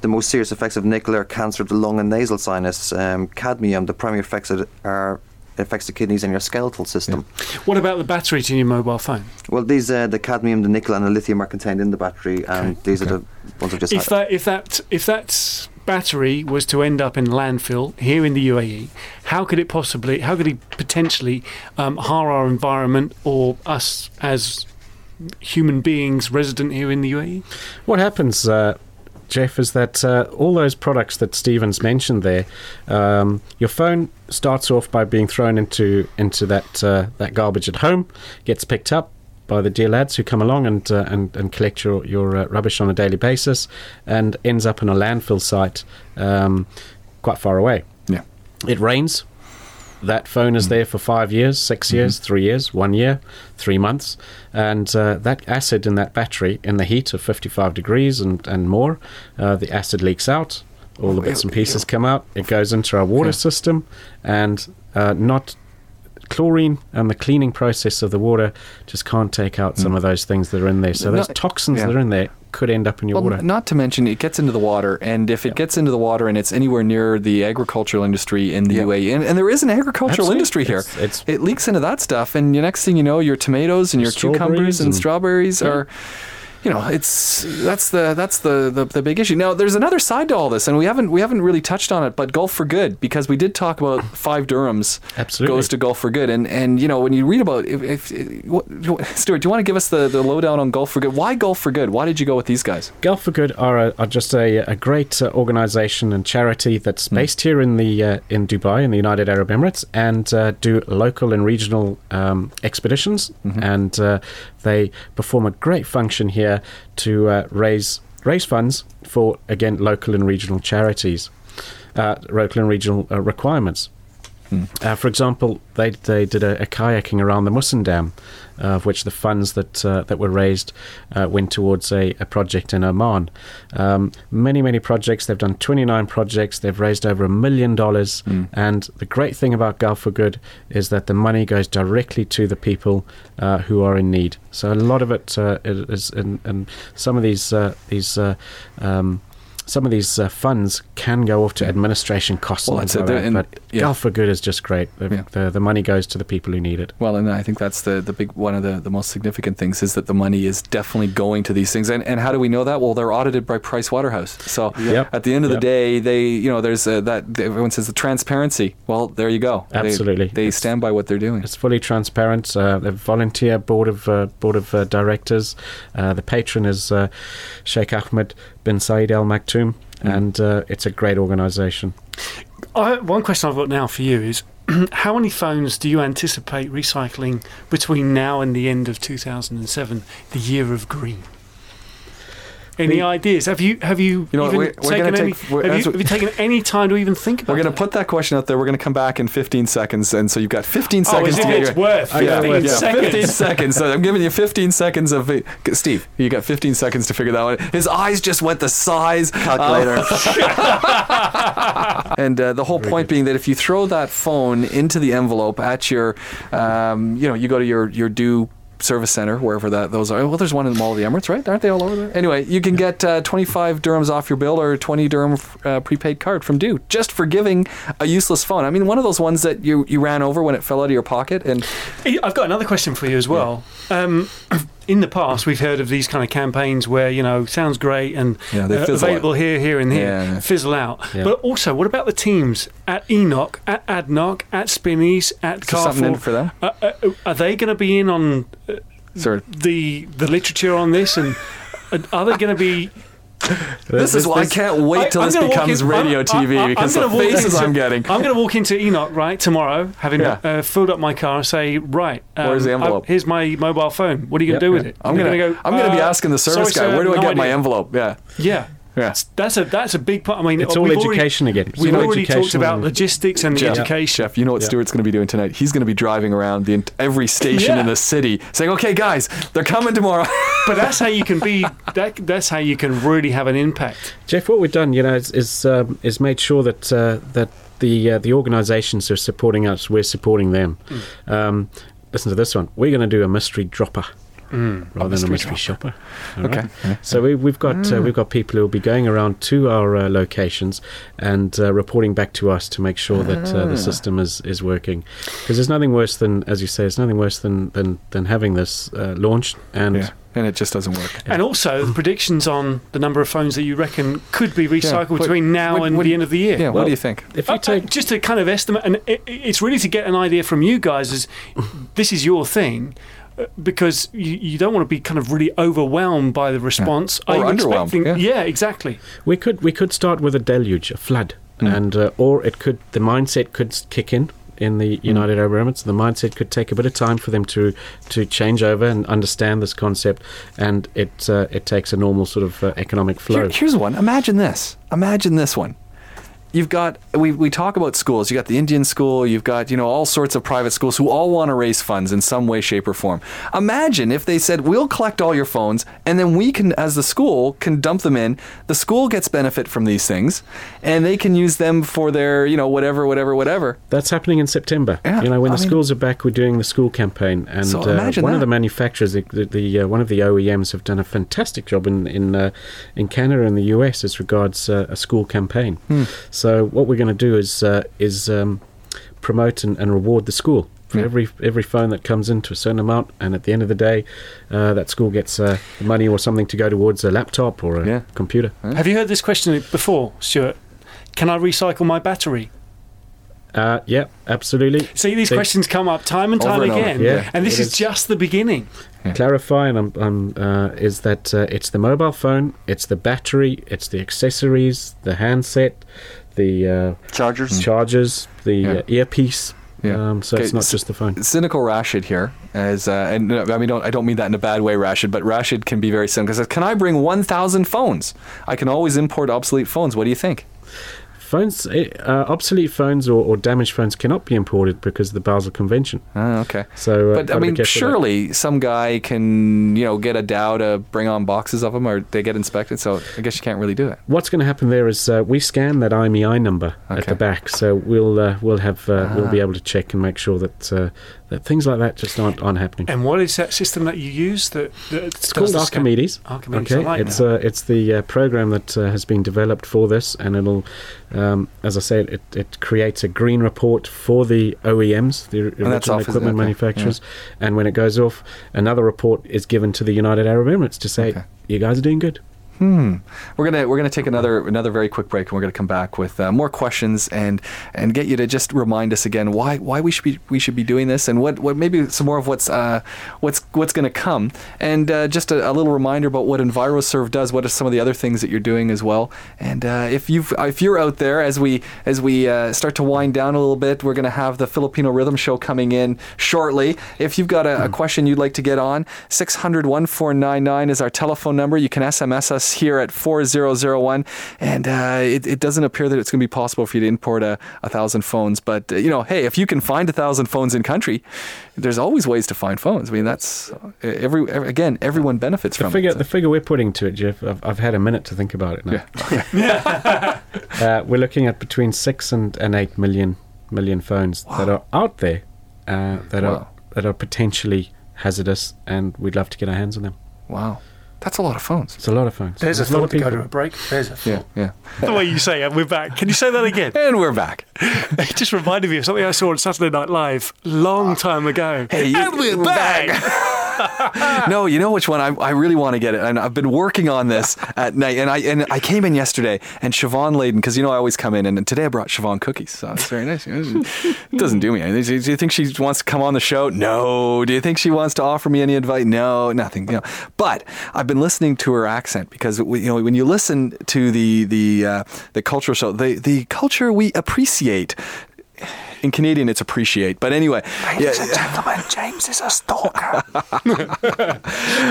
S5: the most serious effects of nickel are cancer of the lung and nasal sinus. Um, cadmium, the primary effects of are it affects the kidneys and your skeletal system.
S3: What about the battery in your mobile phone?
S5: Well, these uh, the cadmium, the nickel, and the lithium are contained in the battery, and these are the ones I've just
S3: If
S5: had.
S3: that if that if that battery was to end up in landfill here in the UAE, how could it possibly? How could it potentially um, harm our environment or us as human beings resident here in the UAE?
S4: What happens? Uh, Jeff, is that uh, all those products that Stevens mentioned there, um, your phone starts off by being thrown into into that uh, that garbage at home, gets picked up by the dear lads who come along and uh, and, and collect your your uh, rubbish on a daily basis, and ends up in a landfill site um, quite far away.
S2: Yeah.
S4: It rains. That phone is there for five years, 6 years, three years, one year, three months, and uh, that acid in that battery, in the heat of 55 degrees and and more, uh, the acid leaks out. All the bits and pieces come out. It goes into our water system, and uh, not chlorine and the cleaning process of the water just can't take out some hmm. of those things that are in there. So those
S2: No,
S4: toxins
S2: yeah.
S4: that are in there could end up in your
S2: Well,
S4: water.
S2: not to mention it gets into the water, and if it gets into the water and it's anywhere near the agricultural industry in the UAE, and, and there is an agricultural
S4: Absolutely.
S2: industry here,
S4: It's- it's-
S2: it leaks into that stuff, and the next thing you know, your tomatoes and your cucumbers and,
S4: and-
S2: strawberries
S4: Yeah.
S2: are. You know, it's that's the that's the, the the big issue. Now, there's another side to all this, and we haven't we haven't really touched on it. But Gulf for Good, because we did talk about five dirhams
S4: Absolutely.
S2: goes to Gulf for Good, and and you know when you read about if, if what, Stuart, do you want to give us the the lowdown on Gulf for Good? Why Gulf for Good? Why did you go with these guys?
S4: Gulf for Good are, a, are just a, a great uh, organisation and charity that's based here in the uh, in Dubai in the United Arab Emirates and uh, do local and regional um, expeditions and uh, they perform a great function here to uh, raise raise funds for again local and regional charities, uh, local and regional uh, requirements. Uh, for example, they they did a, a kayaking around the Musandam, uh, of which the funds that uh, that were raised uh, went towards a, a project in Oman. Um, many many projects. They've done 29 projects. They've raised over a million dollars. And the great thing about Gulf for Good is that the money goes directly to the people uh, who are in need. So a lot of it uh, is, and, and some of these uh, these. Uh, um, some of these uh, funds can go off to administration costs
S2: Well,
S4: and things that, but
S2: yeah.
S4: Gulf for Good is just great. The,
S2: Yeah.
S4: the, the money goes to the people who need it.
S2: Well, and I think that's the, the big one of the, the most significant things is that the money is definitely going to these things. And, and how do we know that? Well, they're audited by Price Waterhouse. So
S4: Yep.
S2: at the end of the day, they you know there's uh, that everyone says the transparency. Well, there you go. They-
S4: Absolutely.
S2: they, stand by what they're doing.
S4: It's fully transparent. Uh, the volunteer board of uh, board of uh, directors. Uh, the patron is uh, Sheikh Ahmed bin Saeed Al Maktoum, and uh, it's a great organisation.
S3: One question I've got now for you is (clears throat) how many phones do you anticipate recycling between now and the end of 2007, the year of green? Any
S2: The-
S3: ideas? Have you have you
S2: You know
S3: even
S2: we're- we're
S3: taken any?
S2: take- we're-
S3: have, you,
S2: what-
S3: have you taken any time to even think about?
S2: We're going to put that question out there. We're going to come back in 15 seconds, and so you've got 15
S3: Oh,
S2: seconds
S3: as
S2: to get
S3: it's
S2: your-
S3: worth
S2: Yeah,
S3: 15
S2: yeah,
S3: seconds.
S2: 15 seconds. So I'm giving you 15 seconds of. Steve. You got 15 seconds to figure that one. His eyes just went the size
S5: Calculator. (laughs) (laughs)
S2: and uh, the whole point being that if you throw that phone into the envelope at your, um, you know, you go to your your Du service center wherever that those are. Well, there's one in the Mall of the Emirates, right? Aren't they all over there? Anyway, you can get uh, 25 dirhams off your bill or 20 dirham uh, prepaid card from Du just for giving a useless phone. I mean, one of those ones that you you ran over when it fell out of your pocket, and
S3: I've got another question for you as well. Um, in the past, we've heard of these kind of campaigns where you know sounds great and
S2: Yeah,
S3: uh,
S2: fizzle
S3: available here, here, and here,
S2: Yeah, yeah.
S3: fizzle out.
S4: Yeah.
S3: But also, what about the teams at ENOC, at Adnoc, at Spinneys, at
S2: is there something in
S3: Carrefour?
S2: for them.
S3: Uh, uh, are they going to be in on uh, the the literature on this, and uh, are they going to be?
S2: This is why I can't wait till
S3: I- I'm
S2: this becomes
S3: in-
S2: radio
S3: I'm-
S2: TV
S3: I'm-
S2: because the faces
S3: into-
S2: I'm getting.
S3: I'm going to walk into ENOC right tomorrow, having
S2: Yeah.
S3: uh, filled up my car, and say, right, um,
S2: Where's the envelope?
S3: I- here's my mobile phone. What are you going to
S2: Yeah,
S3: do
S2: yeah.
S3: with it?
S2: I'm gonna,
S3: go,
S2: I'm gonna be
S3: uh,
S2: asking the service
S3: sorry,
S2: guy,
S3: sir,
S2: where do I
S3: no
S2: get my envelope? Yeah.
S3: Yeah.
S2: Yeah.
S3: That's a that's a big part. I mean,
S4: It's all
S3: we've already-
S4: education again. It's
S3: We've already talked about logistics and the
S2: Jeff,
S3: education.
S2: Jeff, you know what
S4: Yeah.
S2: Stuart's going to be doing tonight? He's going to be driving around the every station
S3: Yeah.
S2: in the city, saying, "Okay, guys, they're coming tomorrow." (laughs)
S3: But that's how you can be. That, that's how you can really have an impact.
S4: Jeff, what we've done, you know, is is, um, is made sure that uh, that the uh, the organisations are supporting us, we're supporting them. Um, listen to this one. We're going to do a mystery dropper. Rather than a mystery shopper. (laughs) All
S2: Okay.
S4: right? So we, we've got uh, we've got people who will be going around to our uh, locations and uh, reporting back to us to make sure that uh, the system is, is working. Because there's nothing worse than, as you say, there's nothing worse than than, than having this uh, launched and
S2: yeah, and it just doesn't work.
S3: And also the predictions on the number of phones that you reckon could be recycled
S2: what-
S3: between now
S2: what-
S3: and
S2: what-
S3: the end of the year.
S2: Yeah. what do you think?
S4: if you
S3: Uh,
S4: take
S3: uh, just to kind of estimate, and it, it's really to get an idea from you guys. Is this is your thing? Because you, you don't want to be kind of really overwhelmed by the response.
S2: Or
S3: Are
S2: underwhelmed, yeah.
S3: yeah, exactly.
S4: We could we could start with a deluge, a flood,
S2: Mm.
S4: and uh, or it could the mindset could kick in in
S2: Mm.
S4: the United Arab Emirates. The mindset could take a bit of time for them to to change over and understand this concept, and it uh, it takes a normal sort of uh, economic flow.
S2: Here- here's one. Imagine this. Imagine this one. You've got we, we talk about schools. You got the Indian school. You've got you know all sorts of private schools who all want to raise funds in some way, shape, or form. Imagine if they said we'll collect all your phones and then we can, as the school, can dump them in. The school gets benefit from these things, and they can use them for their you know whatever, whatever, whatever.
S4: That's happening in September.
S2: Yeah,
S4: you know, when
S2: I
S4: the
S2: mean-
S4: schools are back, we're doing the school campaign, and
S2: So
S4: uh, one of the manufacturers, the, the, the uh, one of the OEMs, have done a fantastic job in in uh, in Canada and the US as regards uh, a school campaign.
S2: Hmm.
S4: So what we're going to do is uh, is um, promote and, and reward the school. For
S2: Yeah.
S4: every every phone that comes into a certain amount, and at the end of the day, uh, that school gets uh, money or something to go towards a laptop or a
S2: Yeah.
S4: computer.
S3: Have you heard this question before, Stuart? Can I recycle my battery?
S4: Uh, yeah, absolutely.
S3: See, these
S4: They-
S3: questions come up time and time
S2: and
S3: again,
S4: yeah.
S3: and this
S4: It
S3: is
S4: is.
S3: just the beginning.
S4: clarify and I'm, I'm, uh, is that uh, it's the mobile phone, it's the battery, it's the accessories, the handset, the uh,
S5: Chargers.
S4: chargers, the
S2: Yeah.
S4: uh, earpiece.
S2: Yeah.
S4: Um, so
S2: Okay,
S4: it's not just the phone.
S2: cynical Rashid here, as uh, and uh, I mean, don't, I don't mean that in a bad way, Rashid, but Rashid can be very cynical. Says, "Can I bring 1,000 phones? I can always import obsolete phones. What do you think?"
S4: Phones, eh, uh, obsolete phones or, or damaged phones cannot be imported because of the Basel Convention.
S2: Oh, okay.
S4: So, uh,
S2: But I mean,
S4: careful with that.
S2: surely some guy can, you know, get a dhow to bring on boxes of them, or they get inspected. So I guess you can't really do it.
S4: What's going to happen there is uh, we scan that IMEI number at the back, so we'll uh, we'll have uh, we'll
S2: Ah.
S4: be able to check and make sure that uh, that things like that just aren't, aren't happening.
S3: And what is that system that you use? That, that
S4: It's called Archimedes.
S3: Archimedes.
S4: Okay,
S3: I like
S4: it's
S3: that.
S4: uh, it's the uh, program that uh, has been developed for this, and it'll, um, as I said, it, it creates a green report for the OEMs, the
S2: that's
S4: original
S2: off,
S4: equipment
S2: Okay,
S4: manufacturers, and when it goes off, another report is given to the United Arab Emirates to say
S2: Okay.
S4: you guys are doing good.
S2: Hmm. We're gonna we're gonna take another another very quick break, and we're gonna come back with uh, more questions and and get you to just remind us again why why we should be we should be doing this and what, what maybe some more of what's uh, what's what's gonna come and uh, just a, a little reminder about what EnviroServe does. What are some of the other things that you're doing as well? And uh, if you if you're out there as we as we uh, start to wind down a little bit, we're gonna have the Filipino Rhythm Show coming in shortly. If you've got a, a question you'd like to get on, 600 1499 is our telephone number. You can SMS us here at 4001. And uh, it, it doesn't appear that it's going to be possible for you to import a, a thousand phones. But, uh, you know, hey, if you can find a thousand phones in country, there's always ways to find phones. I mean, that's uh, every, every again, everyone benefits
S4: The
S2: from
S4: figure,
S2: it.
S4: the figure we're putting to it, Jeff. I've, I've had a minute to think about it now. (laughs) (laughs) uh, we're looking at between six and, and eight million million phones that are out there uh, that
S2: Wow.
S4: are that are potentially hazardous, and we'd love to get our hands on them.
S2: Wow. That's a lot of phones.
S4: It's a lot of phones.
S3: There's a
S4: lot
S3: thought
S4: of
S3: to go
S4: people.
S3: to a break. There's a thought.
S2: Yeah, yeah.
S3: The way you say it, we're back. Can you say that again? (laughs)
S2: And we're back. (laughs)
S3: It just reminded me of something I saw on Saturday Night Live long ah. time ago.
S2: Hey, you-
S3: and we're
S2: we're
S3: back. (laughs) (laughs)
S2: no, you know which one I, I really want to get it, and I've been working on this (laughs) at night. And I and I came in yesterday, and Siobhan laden because you know I always come in, and today I brought Siobhan cookies, so it's very nice. It doesn't do me anything. Do you think she wants to come on the show? No. Do you think she wants to offer me any advice? No, nothing. You know. But I've been listening to her accent because we, you know when you listen to the the uh, the cultural show, the the culture we appreciate. In Canadian, it's appreciate. But anyway, ladies and gentlemen, James is a stalker. (laughs)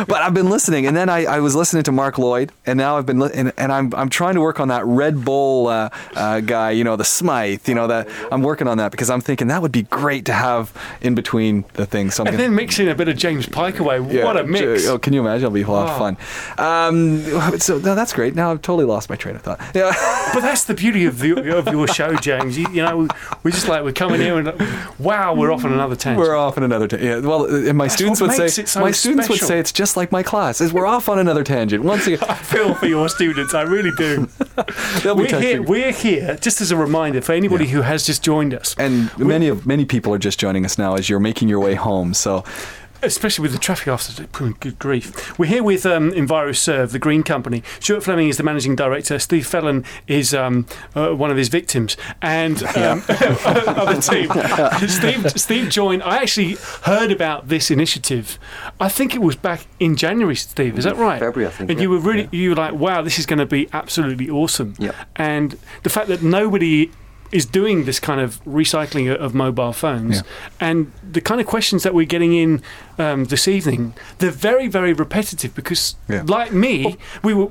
S2: but I've been listening, and then I, I was listening to Mark Lloyd, and now I've been li- and, and I'm I'm trying to work on that Red Bull uh, uh, guy, you know, the Smythe, you know, that I'm working on that because I'm thinking that would be great to have in between the things. So I'm
S3: And
S2: gonna-
S3: then mixing a bit of James Pike away.
S2: yeah,
S3: what a mix.
S2: Oh, can you imagine? It'll be a lot of fun. Um, so no, that's great. Now I've totally lost my train of thought. Yeah. (laughs)
S3: But that's the beauty of, the, of your show, James. You, you know, we, we just like, we're coming here and, wow, we're off on another (laughs) tangent.
S2: We're off on another tangent. Yeah, well, uh, and my
S3: That's
S2: students would say
S3: so
S2: my students would say it's just like my class. Is we're off on another tangent. Once again, (laughs)
S3: I feel for your students, I really do. (laughs) We're here, we're here, just as a reminder for anybody who has just joined us.
S2: and many of many people are just joining us now as you're making your way home. So
S3: especially with the traffic officer. Good grief. We're here with um, EnviroServe, the green company. Stuart Fleming is the managing director. Steve Fellon is um, uh, one of his victims, and um, (laughs) of the team. Steve, Steve joined. I actually heard about this initiative. I think it was back in January. Steve, is that right?
S5: February, I think,
S3: And
S5: yeah.
S3: you were really, you were like, wow, this is going to be absolutely awesome.
S5: Yeah.
S3: And the fact that nobody is doing this kind of recycling of mobile phones,
S2: Yeah.
S3: and the kind of questions that we're getting in um, this evening, they're very, very repetitive because,
S2: Yeah.
S3: like me, we were.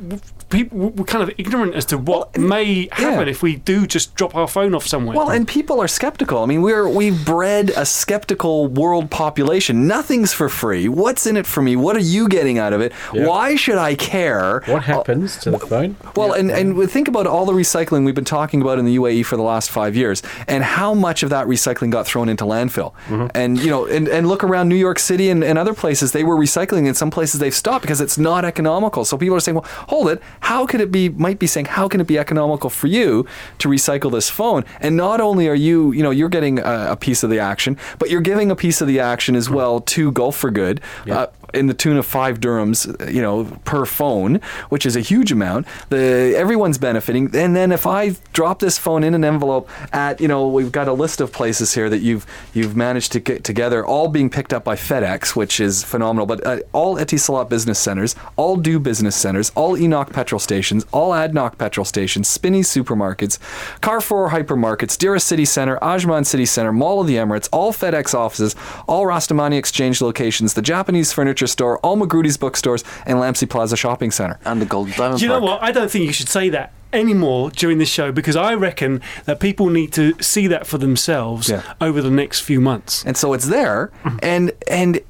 S3: People were kind of ignorant as to what may happen
S2: yeah.
S3: if we do just drop our phone off somewhere.
S2: Well, and people are skeptical. I mean, we're we've bred a skeptical world population. Nothing's for free. What's in it for me? What are you getting out of it?
S4: Yeah.
S2: Why should I care?
S4: What happens to the phone?
S2: Well, and, and think about all the recycling we've been talking about in the UAE for the last five years, and how much of that recycling got thrown into landfill. Mm-hmm. And you know, and, and look around New York City and, and other places, they were recycling. In some places, they've stopped because it's not economical. So people are saying, well, hold it. How could it be? Might be saying, how can it be economical for you to recycle this phone? And not only are you, you know, you're getting a, a piece of the action, but you're giving a piece of the action as well to Gulf for Good. Uh, in the tune of five dirhams, you know, per phone, which is a huge amount. The everyone's benefiting. And then if I drop this phone in an envelope at, you know, we've got a list of places here that you've you've managed to get together, all being picked up by FedEx, which is phenomenal. But uh, all Etisalat business centers, all Du business centers, all ENOC petrol stations, all Adnoc petrol stations, Spinney supermarkets, Carrefour hypermarkets, Deira City Center, Ajman City Center, Mall of the Emirates, all FedEx offices, all Rostamani Exchange locations, the Japanese furniture store, all Magrudy's bookstores, and Lampsey Plaza Shopping Center.
S5: And the Gold Diamond
S3: Do you know
S5: Park.
S3: what? I don't think you should say that anymore during this show because I reckon that people need to see that for themselves
S2: Yeah.
S3: over the next few months.
S2: and so it's there mm-hmm. and and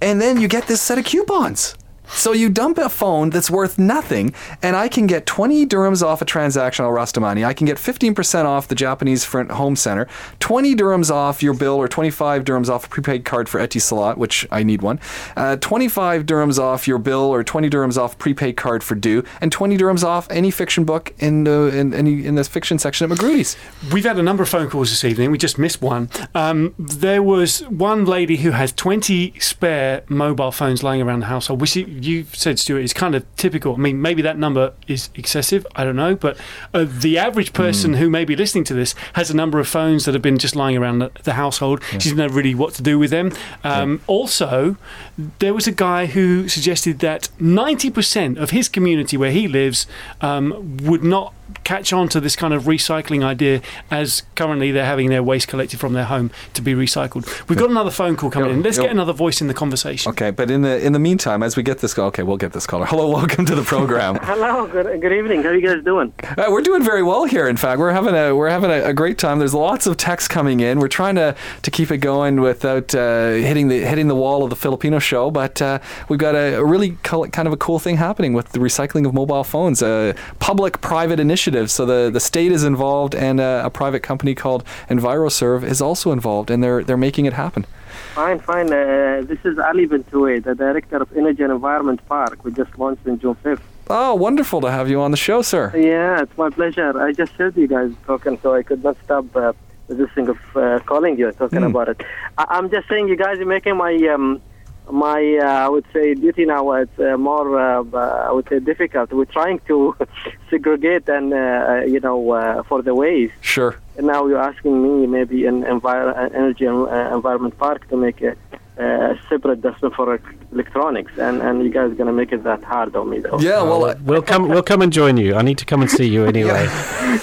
S2: and then you get this set of coupons so you dump a phone that's worth nothing and i can get 20 dirhams off a transaction Al Rostamani i can get 15% off the japanese front home center 20 dirhams off your bill or 25 dirhams off a prepaid card for etisalat which i need one uh, 25 dirhams off your bill or 20 dirhams off prepaid card for du and 20 dirhams off any fiction book in the in, in, in the fiction section at magrudy's
S3: We've had a number of phone calls this evening. We just missed one. Um, there was one lady who has 20 spare mobile phones lying around the household, which you, you said, Stuart, is kind of typical. I mean, maybe that number is excessive. I don't know. But uh, the average person who may be listening to this has a number of phones that have been just lying around the, the household. She doesn't know really what to do with them. Um, Also, there was a guy who suggested that 90% of his community where he lives um, would not catch on to this kind of recycling idea as currently they're having their waste collected from their home to be recycled. We've got another phone call coming
S2: Yo,
S3: in. Let's get another voice in the conversation.
S2: okay but in the in the meantime as we get this call okay we'll get this caller hello welcome to the program (laughs)
S11: Hello, good, good evening. How are you guys doing?
S2: Uh, we're doing very well here. In fact, we're having a we're having a, a great time. There's lots of texts coming in. We're trying to, to keep it going without uh, hitting the hitting the wall of the Filipino show. But uh, we've got a, a really col- kind of a cool thing happening with the recycling of mobile phones. A public-private initiative. So the, the state is involved, and uh, a private company called EnviroServe is also involved, and they're they're making it happen.
S11: Fine, fine. Uh, this is Ali Bentoue, the director of Energy and Environment Park. We just launched in June 5th.
S2: Oh, wonderful to have you on the show, sir.
S11: Yeah, it's my pleasure. I just heard you guys talking, so I could not stop uh, resisting of uh, calling you and talking
S2: Hmm.
S11: about it. I- I'm just saying, you guys are making my um, my uh, I would say duty now. It's uh, more uh, uh, I would say difficult. We're trying to (laughs) segregate and uh, you know uh, for the waste.
S2: Sure.
S11: And now you're asking me maybe an envir- uh, energy and uh, environment park to make a, a separate dustbin for electronics, and and you guys are gonna make it that hard on me though.
S2: Yeah. Well. uh,
S4: We'll come. We'll come and join you. I need to come and see you (laughs) anyway.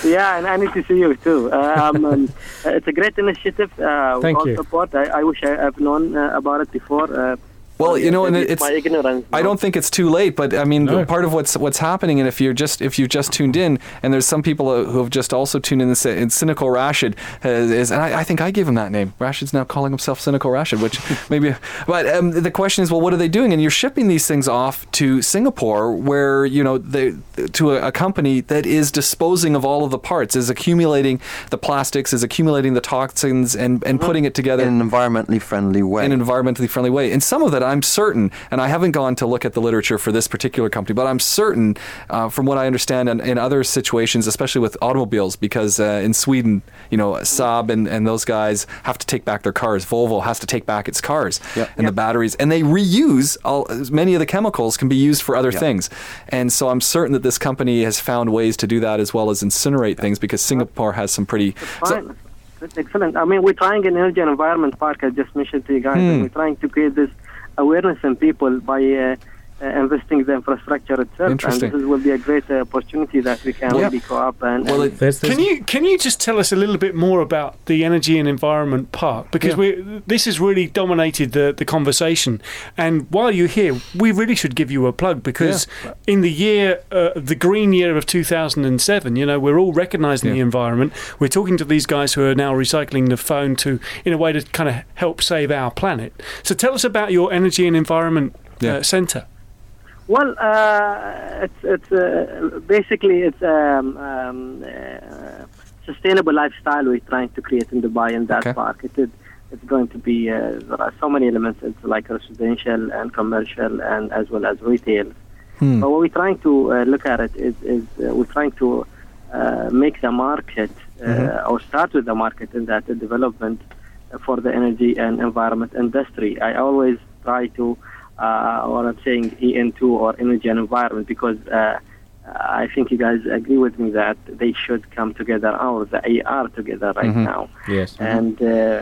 S11: yeah, and I need to see you too. Um, (laughs) um, it's a great initiative. Uh,
S4: Thank
S11: all
S4: you.
S11: support. I, I wish I have known uh, about it before.
S2: Well, you know, and
S11: maybe
S2: it's
S11: my ignorance.
S2: I don't think it's too late, but I mean,
S4: No.
S2: part of what's what's happening, and if you're just if you've just tuned in, and there's some people uh, who have just also tuned in, and say- and cynical Rashid uh, is, and I, I think I gave him that name. Rashid's now calling himself cynical Rashid, which (laughs) maybe. But um, the question is, well, what are they doing? And you're shipping these things off to Singapore, where you know they to a, a company that is disposing of all of the parts, is accumulating the plastics, is accumulating the toxins, and and putting it together
S5: in an environmentally friendly way.
S2: in an environmentally friendly way. And some of that but I'm certain, and I haven't gone to look at the literature for this particular company, but I'm certain, uh, from what I understand, in, in other situations, especially with automobiles, because uh, in Sweden, you know, Saab and, and those guys have to take back their cars. Volvo has to take back its cars and the batteries, and they reuse all, many of the chemicals can be used for other things. And so I'm certain that this company has found ways to do that as well as incinerate things because Singapore has some pretty.
S11: Fine. That's excellent. I mean, we're trying an energy and environment park. I just mentioned to you guys,
S2: Hmm.
S11: and we're trying to create this awareness in people by uh, investing the infrastructure itself.
S2: Interesting.
S11: And this will be a great uh, opportunity that we can
S3: Yeah.
S11: really go up and.
S2: Well,
S11: and
S4: There's, there's
S3: Can you can you just tell us a little bit more about the Energy and Environment Park because we this has really dominated the the conversation. And while you're here, we really should give you a plug because in the year uh, the green year of 2007, you know, we're all recognising the environment. We're talking to these guys who are now recycling the phone to in a way to kind of help save our planet. So tell us about your Energy and Environment
S2: Yeah.
S3: uh, Centre.
S11: Well, uh, it's it's uh, basically it's um, um, uh, sustainable lifestyle we're trying to create in Dubai in that
S2: Okay.
S11: park. It is it's going to be uh, there are so many elements. It's like residential and commercial and as well as retail.
S2: Hmm.
S11: But what we're trying to uh, look at it is, is uh, we're trying to uh, make the market uh,
S2: Mm-hmm.
S11: or start with the market in that development for the energy and environment industry. I always try to, uh, or I'm saying EN2 or energy and environment because uh, I think you guys agree with me that they should come together or the AR together right
S2: Mhm.
S11: now
S4: yes.
S11: and uh,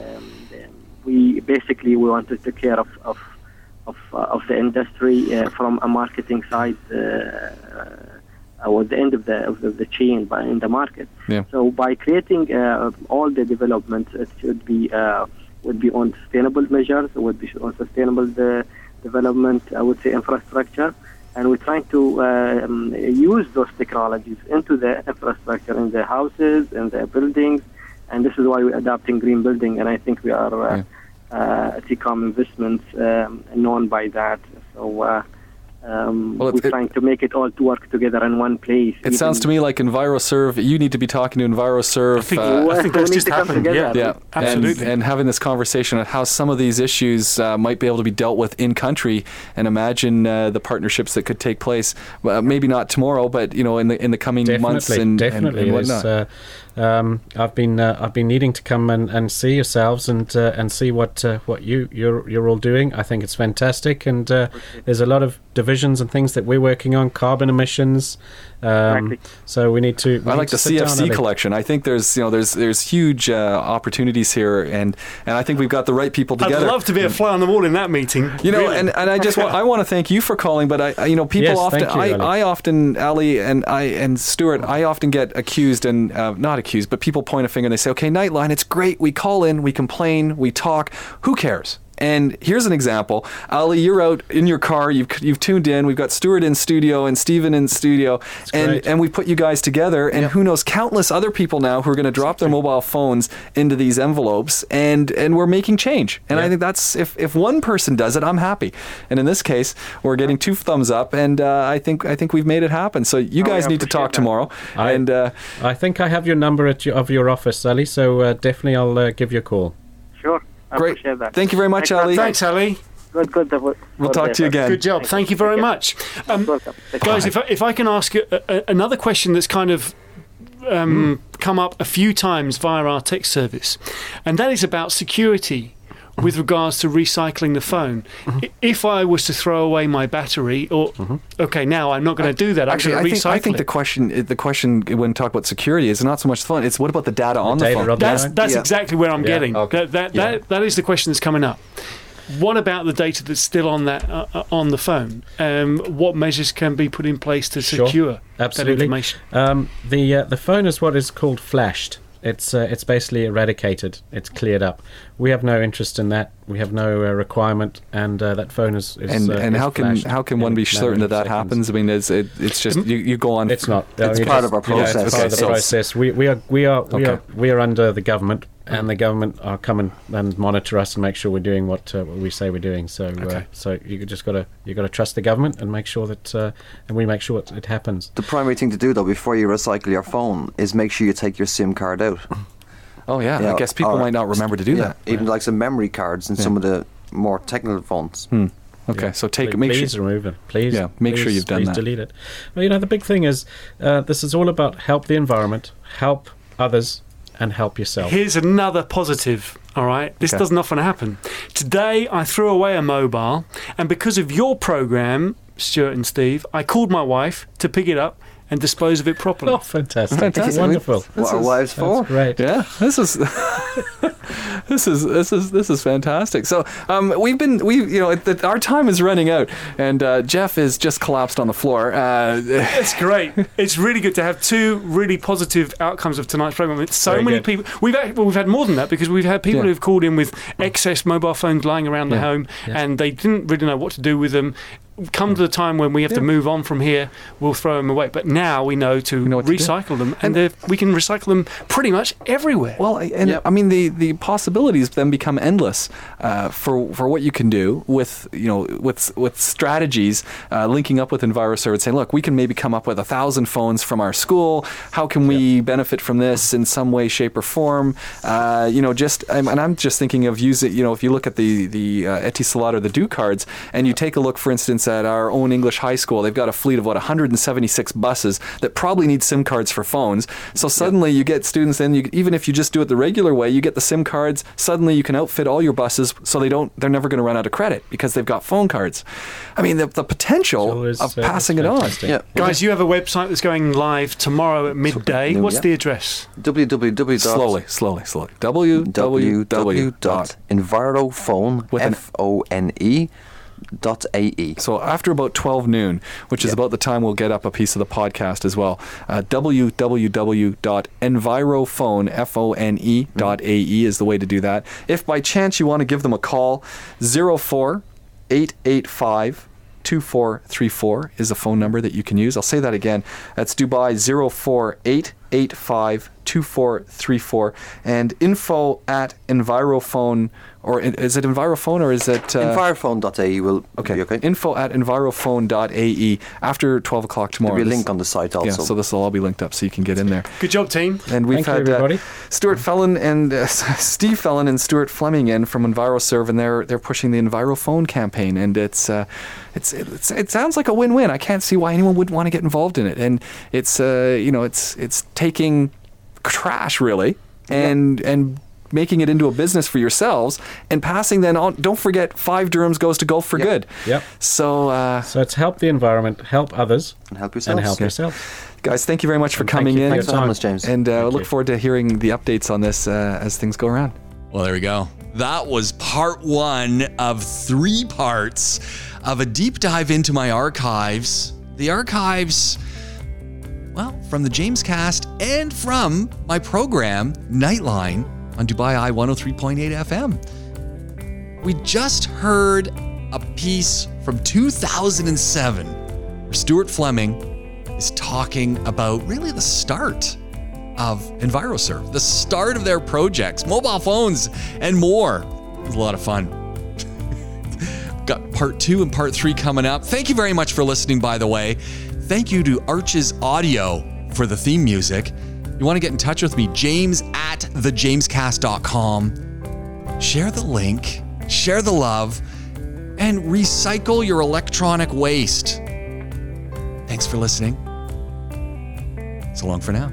S11: we basically we want to take care of of of, uh, of the industry uh, from a marketing side uh, uh, at the end of the of the, the chain by in the market.
S2: Yeah.
S11: So by creating uh, all the developments, it should be uh, would be on sustainable measures, would be on sustainable the development. I would say infrastructure. And we're trying to um, use those technologies into the infrastructure in the houses, in the buildings, and this is why we're adopting green building. And I think we are uh, uh, TECOM investments um, known by that. So uh, um,
S2: Well, it-
S11: we're
S2: it-
S11: trying to make it all to work together in one place.
S2: It sounds to me like EnviroServe. You need to be talking to EnviroServe.
S3: I think,
S2: uh,
S3: I think that's just
S11: to come
S3: happened.
S11: together.
S3: Yeah,
S2: yeah,
S3: absolutely.
S2: And, and having this conversation on how some of these issues uh, might be able to be dealt with in country, and imagine uh, the partnerships that could take place. Uh, maybe not tomorrow, but you know, in the in the coming months and
S4: definitely.
S2: and, and
S4: There's,
S2: whatnot.
S4: Um, I've been uh, I've been needing to come and, and see yourselves and uh, and see what uh, what you you're you're all doing. I think it's fantastic, and uh, there's a lot of divisions and things that we're working on, carbon emissions. Um,
S11: Exactly.
S4: So we need to. we
S2: I
S4: need
S2: like
S4: to
S2: the
S4: sit down,
S2: CFC collection. I think there's you know there's there's huge uh, opportunities here, and and I think we've got the right people together.
S3: I'd love to be a fly on the wall in that meeting.
S2: You know,
S3: really.
S2: and, and I just want, I want to thank you for calling, but I, I you know people
S4: Yes,
S2: often
S4: you,
S2: I,
S4: Ali.
S2: I often Ali and I and Stuart I often get accused and uh, not accused, but people point a finger and they say, okay, Nightline, it's great. We call in, we complain, we talk. Who cares? And here's an example. Ali, you're out in your car. You've you've tuned in. We've got Stuart in studio and Stephen in studio, and
S4: great.
S2: and we put you guys together. And who knows, countless other people now who are going to drop their mobile phones into these envelopes, and and we're making change. And I think that's if if one person does it, I'm happy. And in this case, we're getting two thumbs up, and uh, I think I think we've made it happen. So you
S11: Oh,
S2: guys
S11: I
S2: need to talk
S11: that.
S2: tomorrow,
S4: I-
S2: and. Uh,
S4: I think I have your number at your, of your office, Ali. So uh, definitely I'll uh, give you a call.
S11: Sure. I
S2: Great.
S11: appreciate that.
S2: Thank you very much,
S11: Thanks,
S2: Ali.
S3: Thanks, Ali.
S11: Good, good. good
S2: We'll talk to you again.
S3: Good job. Thank you very much. Um,
S11: Welcome.
S3: Guys, if I, if I can ask a, a, another question that's kind of um, come up a few times via our text service, and that is about security (laughs) with regards to recycling the phone. I- If I was to throw away my battery, or okay, now I'm not going to do that. I'm
S2: Actually, I think, I think the question the question when talk about security is not so much the phone. It's what about the data on the,
S4: data
S2: phone?
S4: on the
S3: That's
S4: phone?
S3: that's
S5: Yeah.
S3: exactly where I'm
S4: Yeah,
S3: getting.
S2: okay.
S3: That, that,
S2: Yeah.
S3: that, that is the question that's coming up. What about the data that's still on that uh, uh, on the phone? Um, what measures can be put in place to
S4: Sure.
S3: secure
S4: Absolutely.
S3: that information?
S4: Um, the uh, the phone is what is called flashed. It's uh, it's basically eradicated. It's cleared up. We have no interest in that. We have no uh, requirement, and uh, that phone is. is
S2: and
S4: uh,
S2: and
S4: is
S2: how can how can one be certain that that
S4: seconds.
S2: happens? I mean, it's it, it's just you, you go on.
S4: It's not.
S5: It's part of our
S4: it's
S5: process.
S4: part of the process. We, we are we are we
S2: Okay.
S4: are we are under the government, and the government are come and, and monitor us and make sure we're doing what, uh, what we say we're doing. So uh,
S2: Okay.
S4: so you just got to you got to trust the government and make sure that uh, and we make sure it, it happens.
S5: The primary thing to do though before you recycle your phone is make sure you take your SIM card out. (laughs)
S2: Oh yeah, I
S5: Yeah,
S2: guess people might not remember to do
S5: Yeah,
S2: that.
S5: even like some memory cards and some of the more technical phones.
S2: Hmm. Okay, so take
S4: please,
S2: make
S4: please
S2: sure.
S4: remove it. Please,
S2: Yeah, make sure you've done
S4: please
S2: that.
S4: delete it. Well, you know, the big thing is uh, this is all about help the environment, help others, and help yourself.
S3: Here's another positive. All right, this
S2: Okay.
S3: doesn't often happen. Today, I threw away a mobile, and because of your program, Stuart and Steve, I called my wife to pick it up and dispose of it properly.
S4: Oh, fantastic!
S2: Fantastic.
S4: Wonderful.
S5: What are wives for?
S4: That's great.
S2: Yeah, this is (laughs) this is this is this is fantastic. So um, we've been we you know the, our time is running out, and uh, Jeff is just collapsed on the floor. Uh, (laughs)
S3: It's great. It's really good to have two really positive outcomes of tonight's program. It's so
S4: Very
S3: many
S4: good.
S3: people. We've had, well, we've had more than that because we've had people
S2: Yeah.
S3: who've called in with excess mobile phones lying around the home,
S4: Yeah.
S3: and they didn't really know what to do with them. Come to the time when we have to move on from here, we'll throw them away. But now we know to
S2: know what to
S3: recycle them, and they're- we can recycle them pretty much everywhere.
S2: Well, I- and
S5: Yep.
S2: I mean the, the possibilities then become endless uh, for for what you can do with you know with with strategies uh, linking up with EnviroServe and saying, look, we can maybe come up with a thousand phones from our school. How can we benefit from this in some way, shape, or form? Uh, you know, just I'm, and I'm just thinking of using you know if you look at the the uh, Etisalat or the Du cards, and you take a look, for instance, at our own English high school, they've got a fleet of what 176 buses that probably need SIM cards for phones. So suddenly you get students in, you, even if you just do it the regular way, you get the SIM cards. Suddenly you can outfit all your buses so they don't, they're never going to run out of credit because they've got phone cards. I mean, the, the potential
S4: So
S2: of
S4: uh,
S2: passing it on.
S5: Yeah.
S3: Guys, you have a website that's going live tomorrow at midday. What's
S5: yeah.
S3: the address?
S5: www.
S2: Slowly, slowly, slowly. www. dot
S5: www.envirophone,
S2: With
S5: F-O-N-E, dot A-E.
S2: So after about 12 noon, which is
S5: Yep.
S2: about the time we'll get up a piece of the podcast as well, uh, www.envirophone, F-O-N-E dot A-E is the way to do that. If by chance you want to give them a call, 04 885 2434 is a phone number that you can use. I'll say that again. That's Dubai 04 885 2434 and info at Envirophone or is it Envirophone or is it uh,
S5: Envirophone.ie will
S2: Okay.
S5: be okay.
S2: Info at envirophone.ae after 12 o'clock tomorrow.
S5: There'll be a link on the site also Yeah,
S2: so this will all be linked up so you can get in there.
S3: Good job, team.
S2: And we've
S4: Thank
S2: had
S4: you,
S2: uh. Stuart Fellon and uh, (laughs) Steve Fellon and Stuart Fleming in from EnviroServe, and they're they're pushing the EnviroPhone campaign, and it's uh, it's, it's it sounds like a win-win. I can't see why anyone would want to get involved in it, and it's uh, you know it's it's taking trash really and and making it into a business for yourselves and passing then on don't forget five dirhams goes to Gulf for
S5: Yep.
S2: good
S4: Yep.
S2: so uh,
S4: So it's help the environment, help others,
S5: and help yourself.
S4: and help
S2: Yeah.
S4: yourself.
S2: guys thank you very much for
S4: And thank
S2: coming
S4: you
S2: in
S4: for
S5: Thanks for
S4: your
S5: having
S4: time.
S5: us, James.
S2: and uh,
S4: Thank
S2: look
S4: you.
S2: forward to hearing the updates on this uh, as things go around
S1: Well, there we go. That was part one of three parts of a deep dive into my archives. The archives, well, from the James Cast and from my program, Nightline, on Dubai Eye 103.8 FM. We just heard a piece from 2007 where Stuart Fleming is talking about really the start of EnviroServe, the start of their projects, mobile phones, and more. It was a lot of fun. (laughs) Got part two and part three coming up. Thank you very much for listening, by the way. Thank you to Arches Audio for the theme music. You want to get in touch with me, james at thejamescast.com. Share the link, share the love, and recycle your electronic waste. Thanks for listening. So long for now.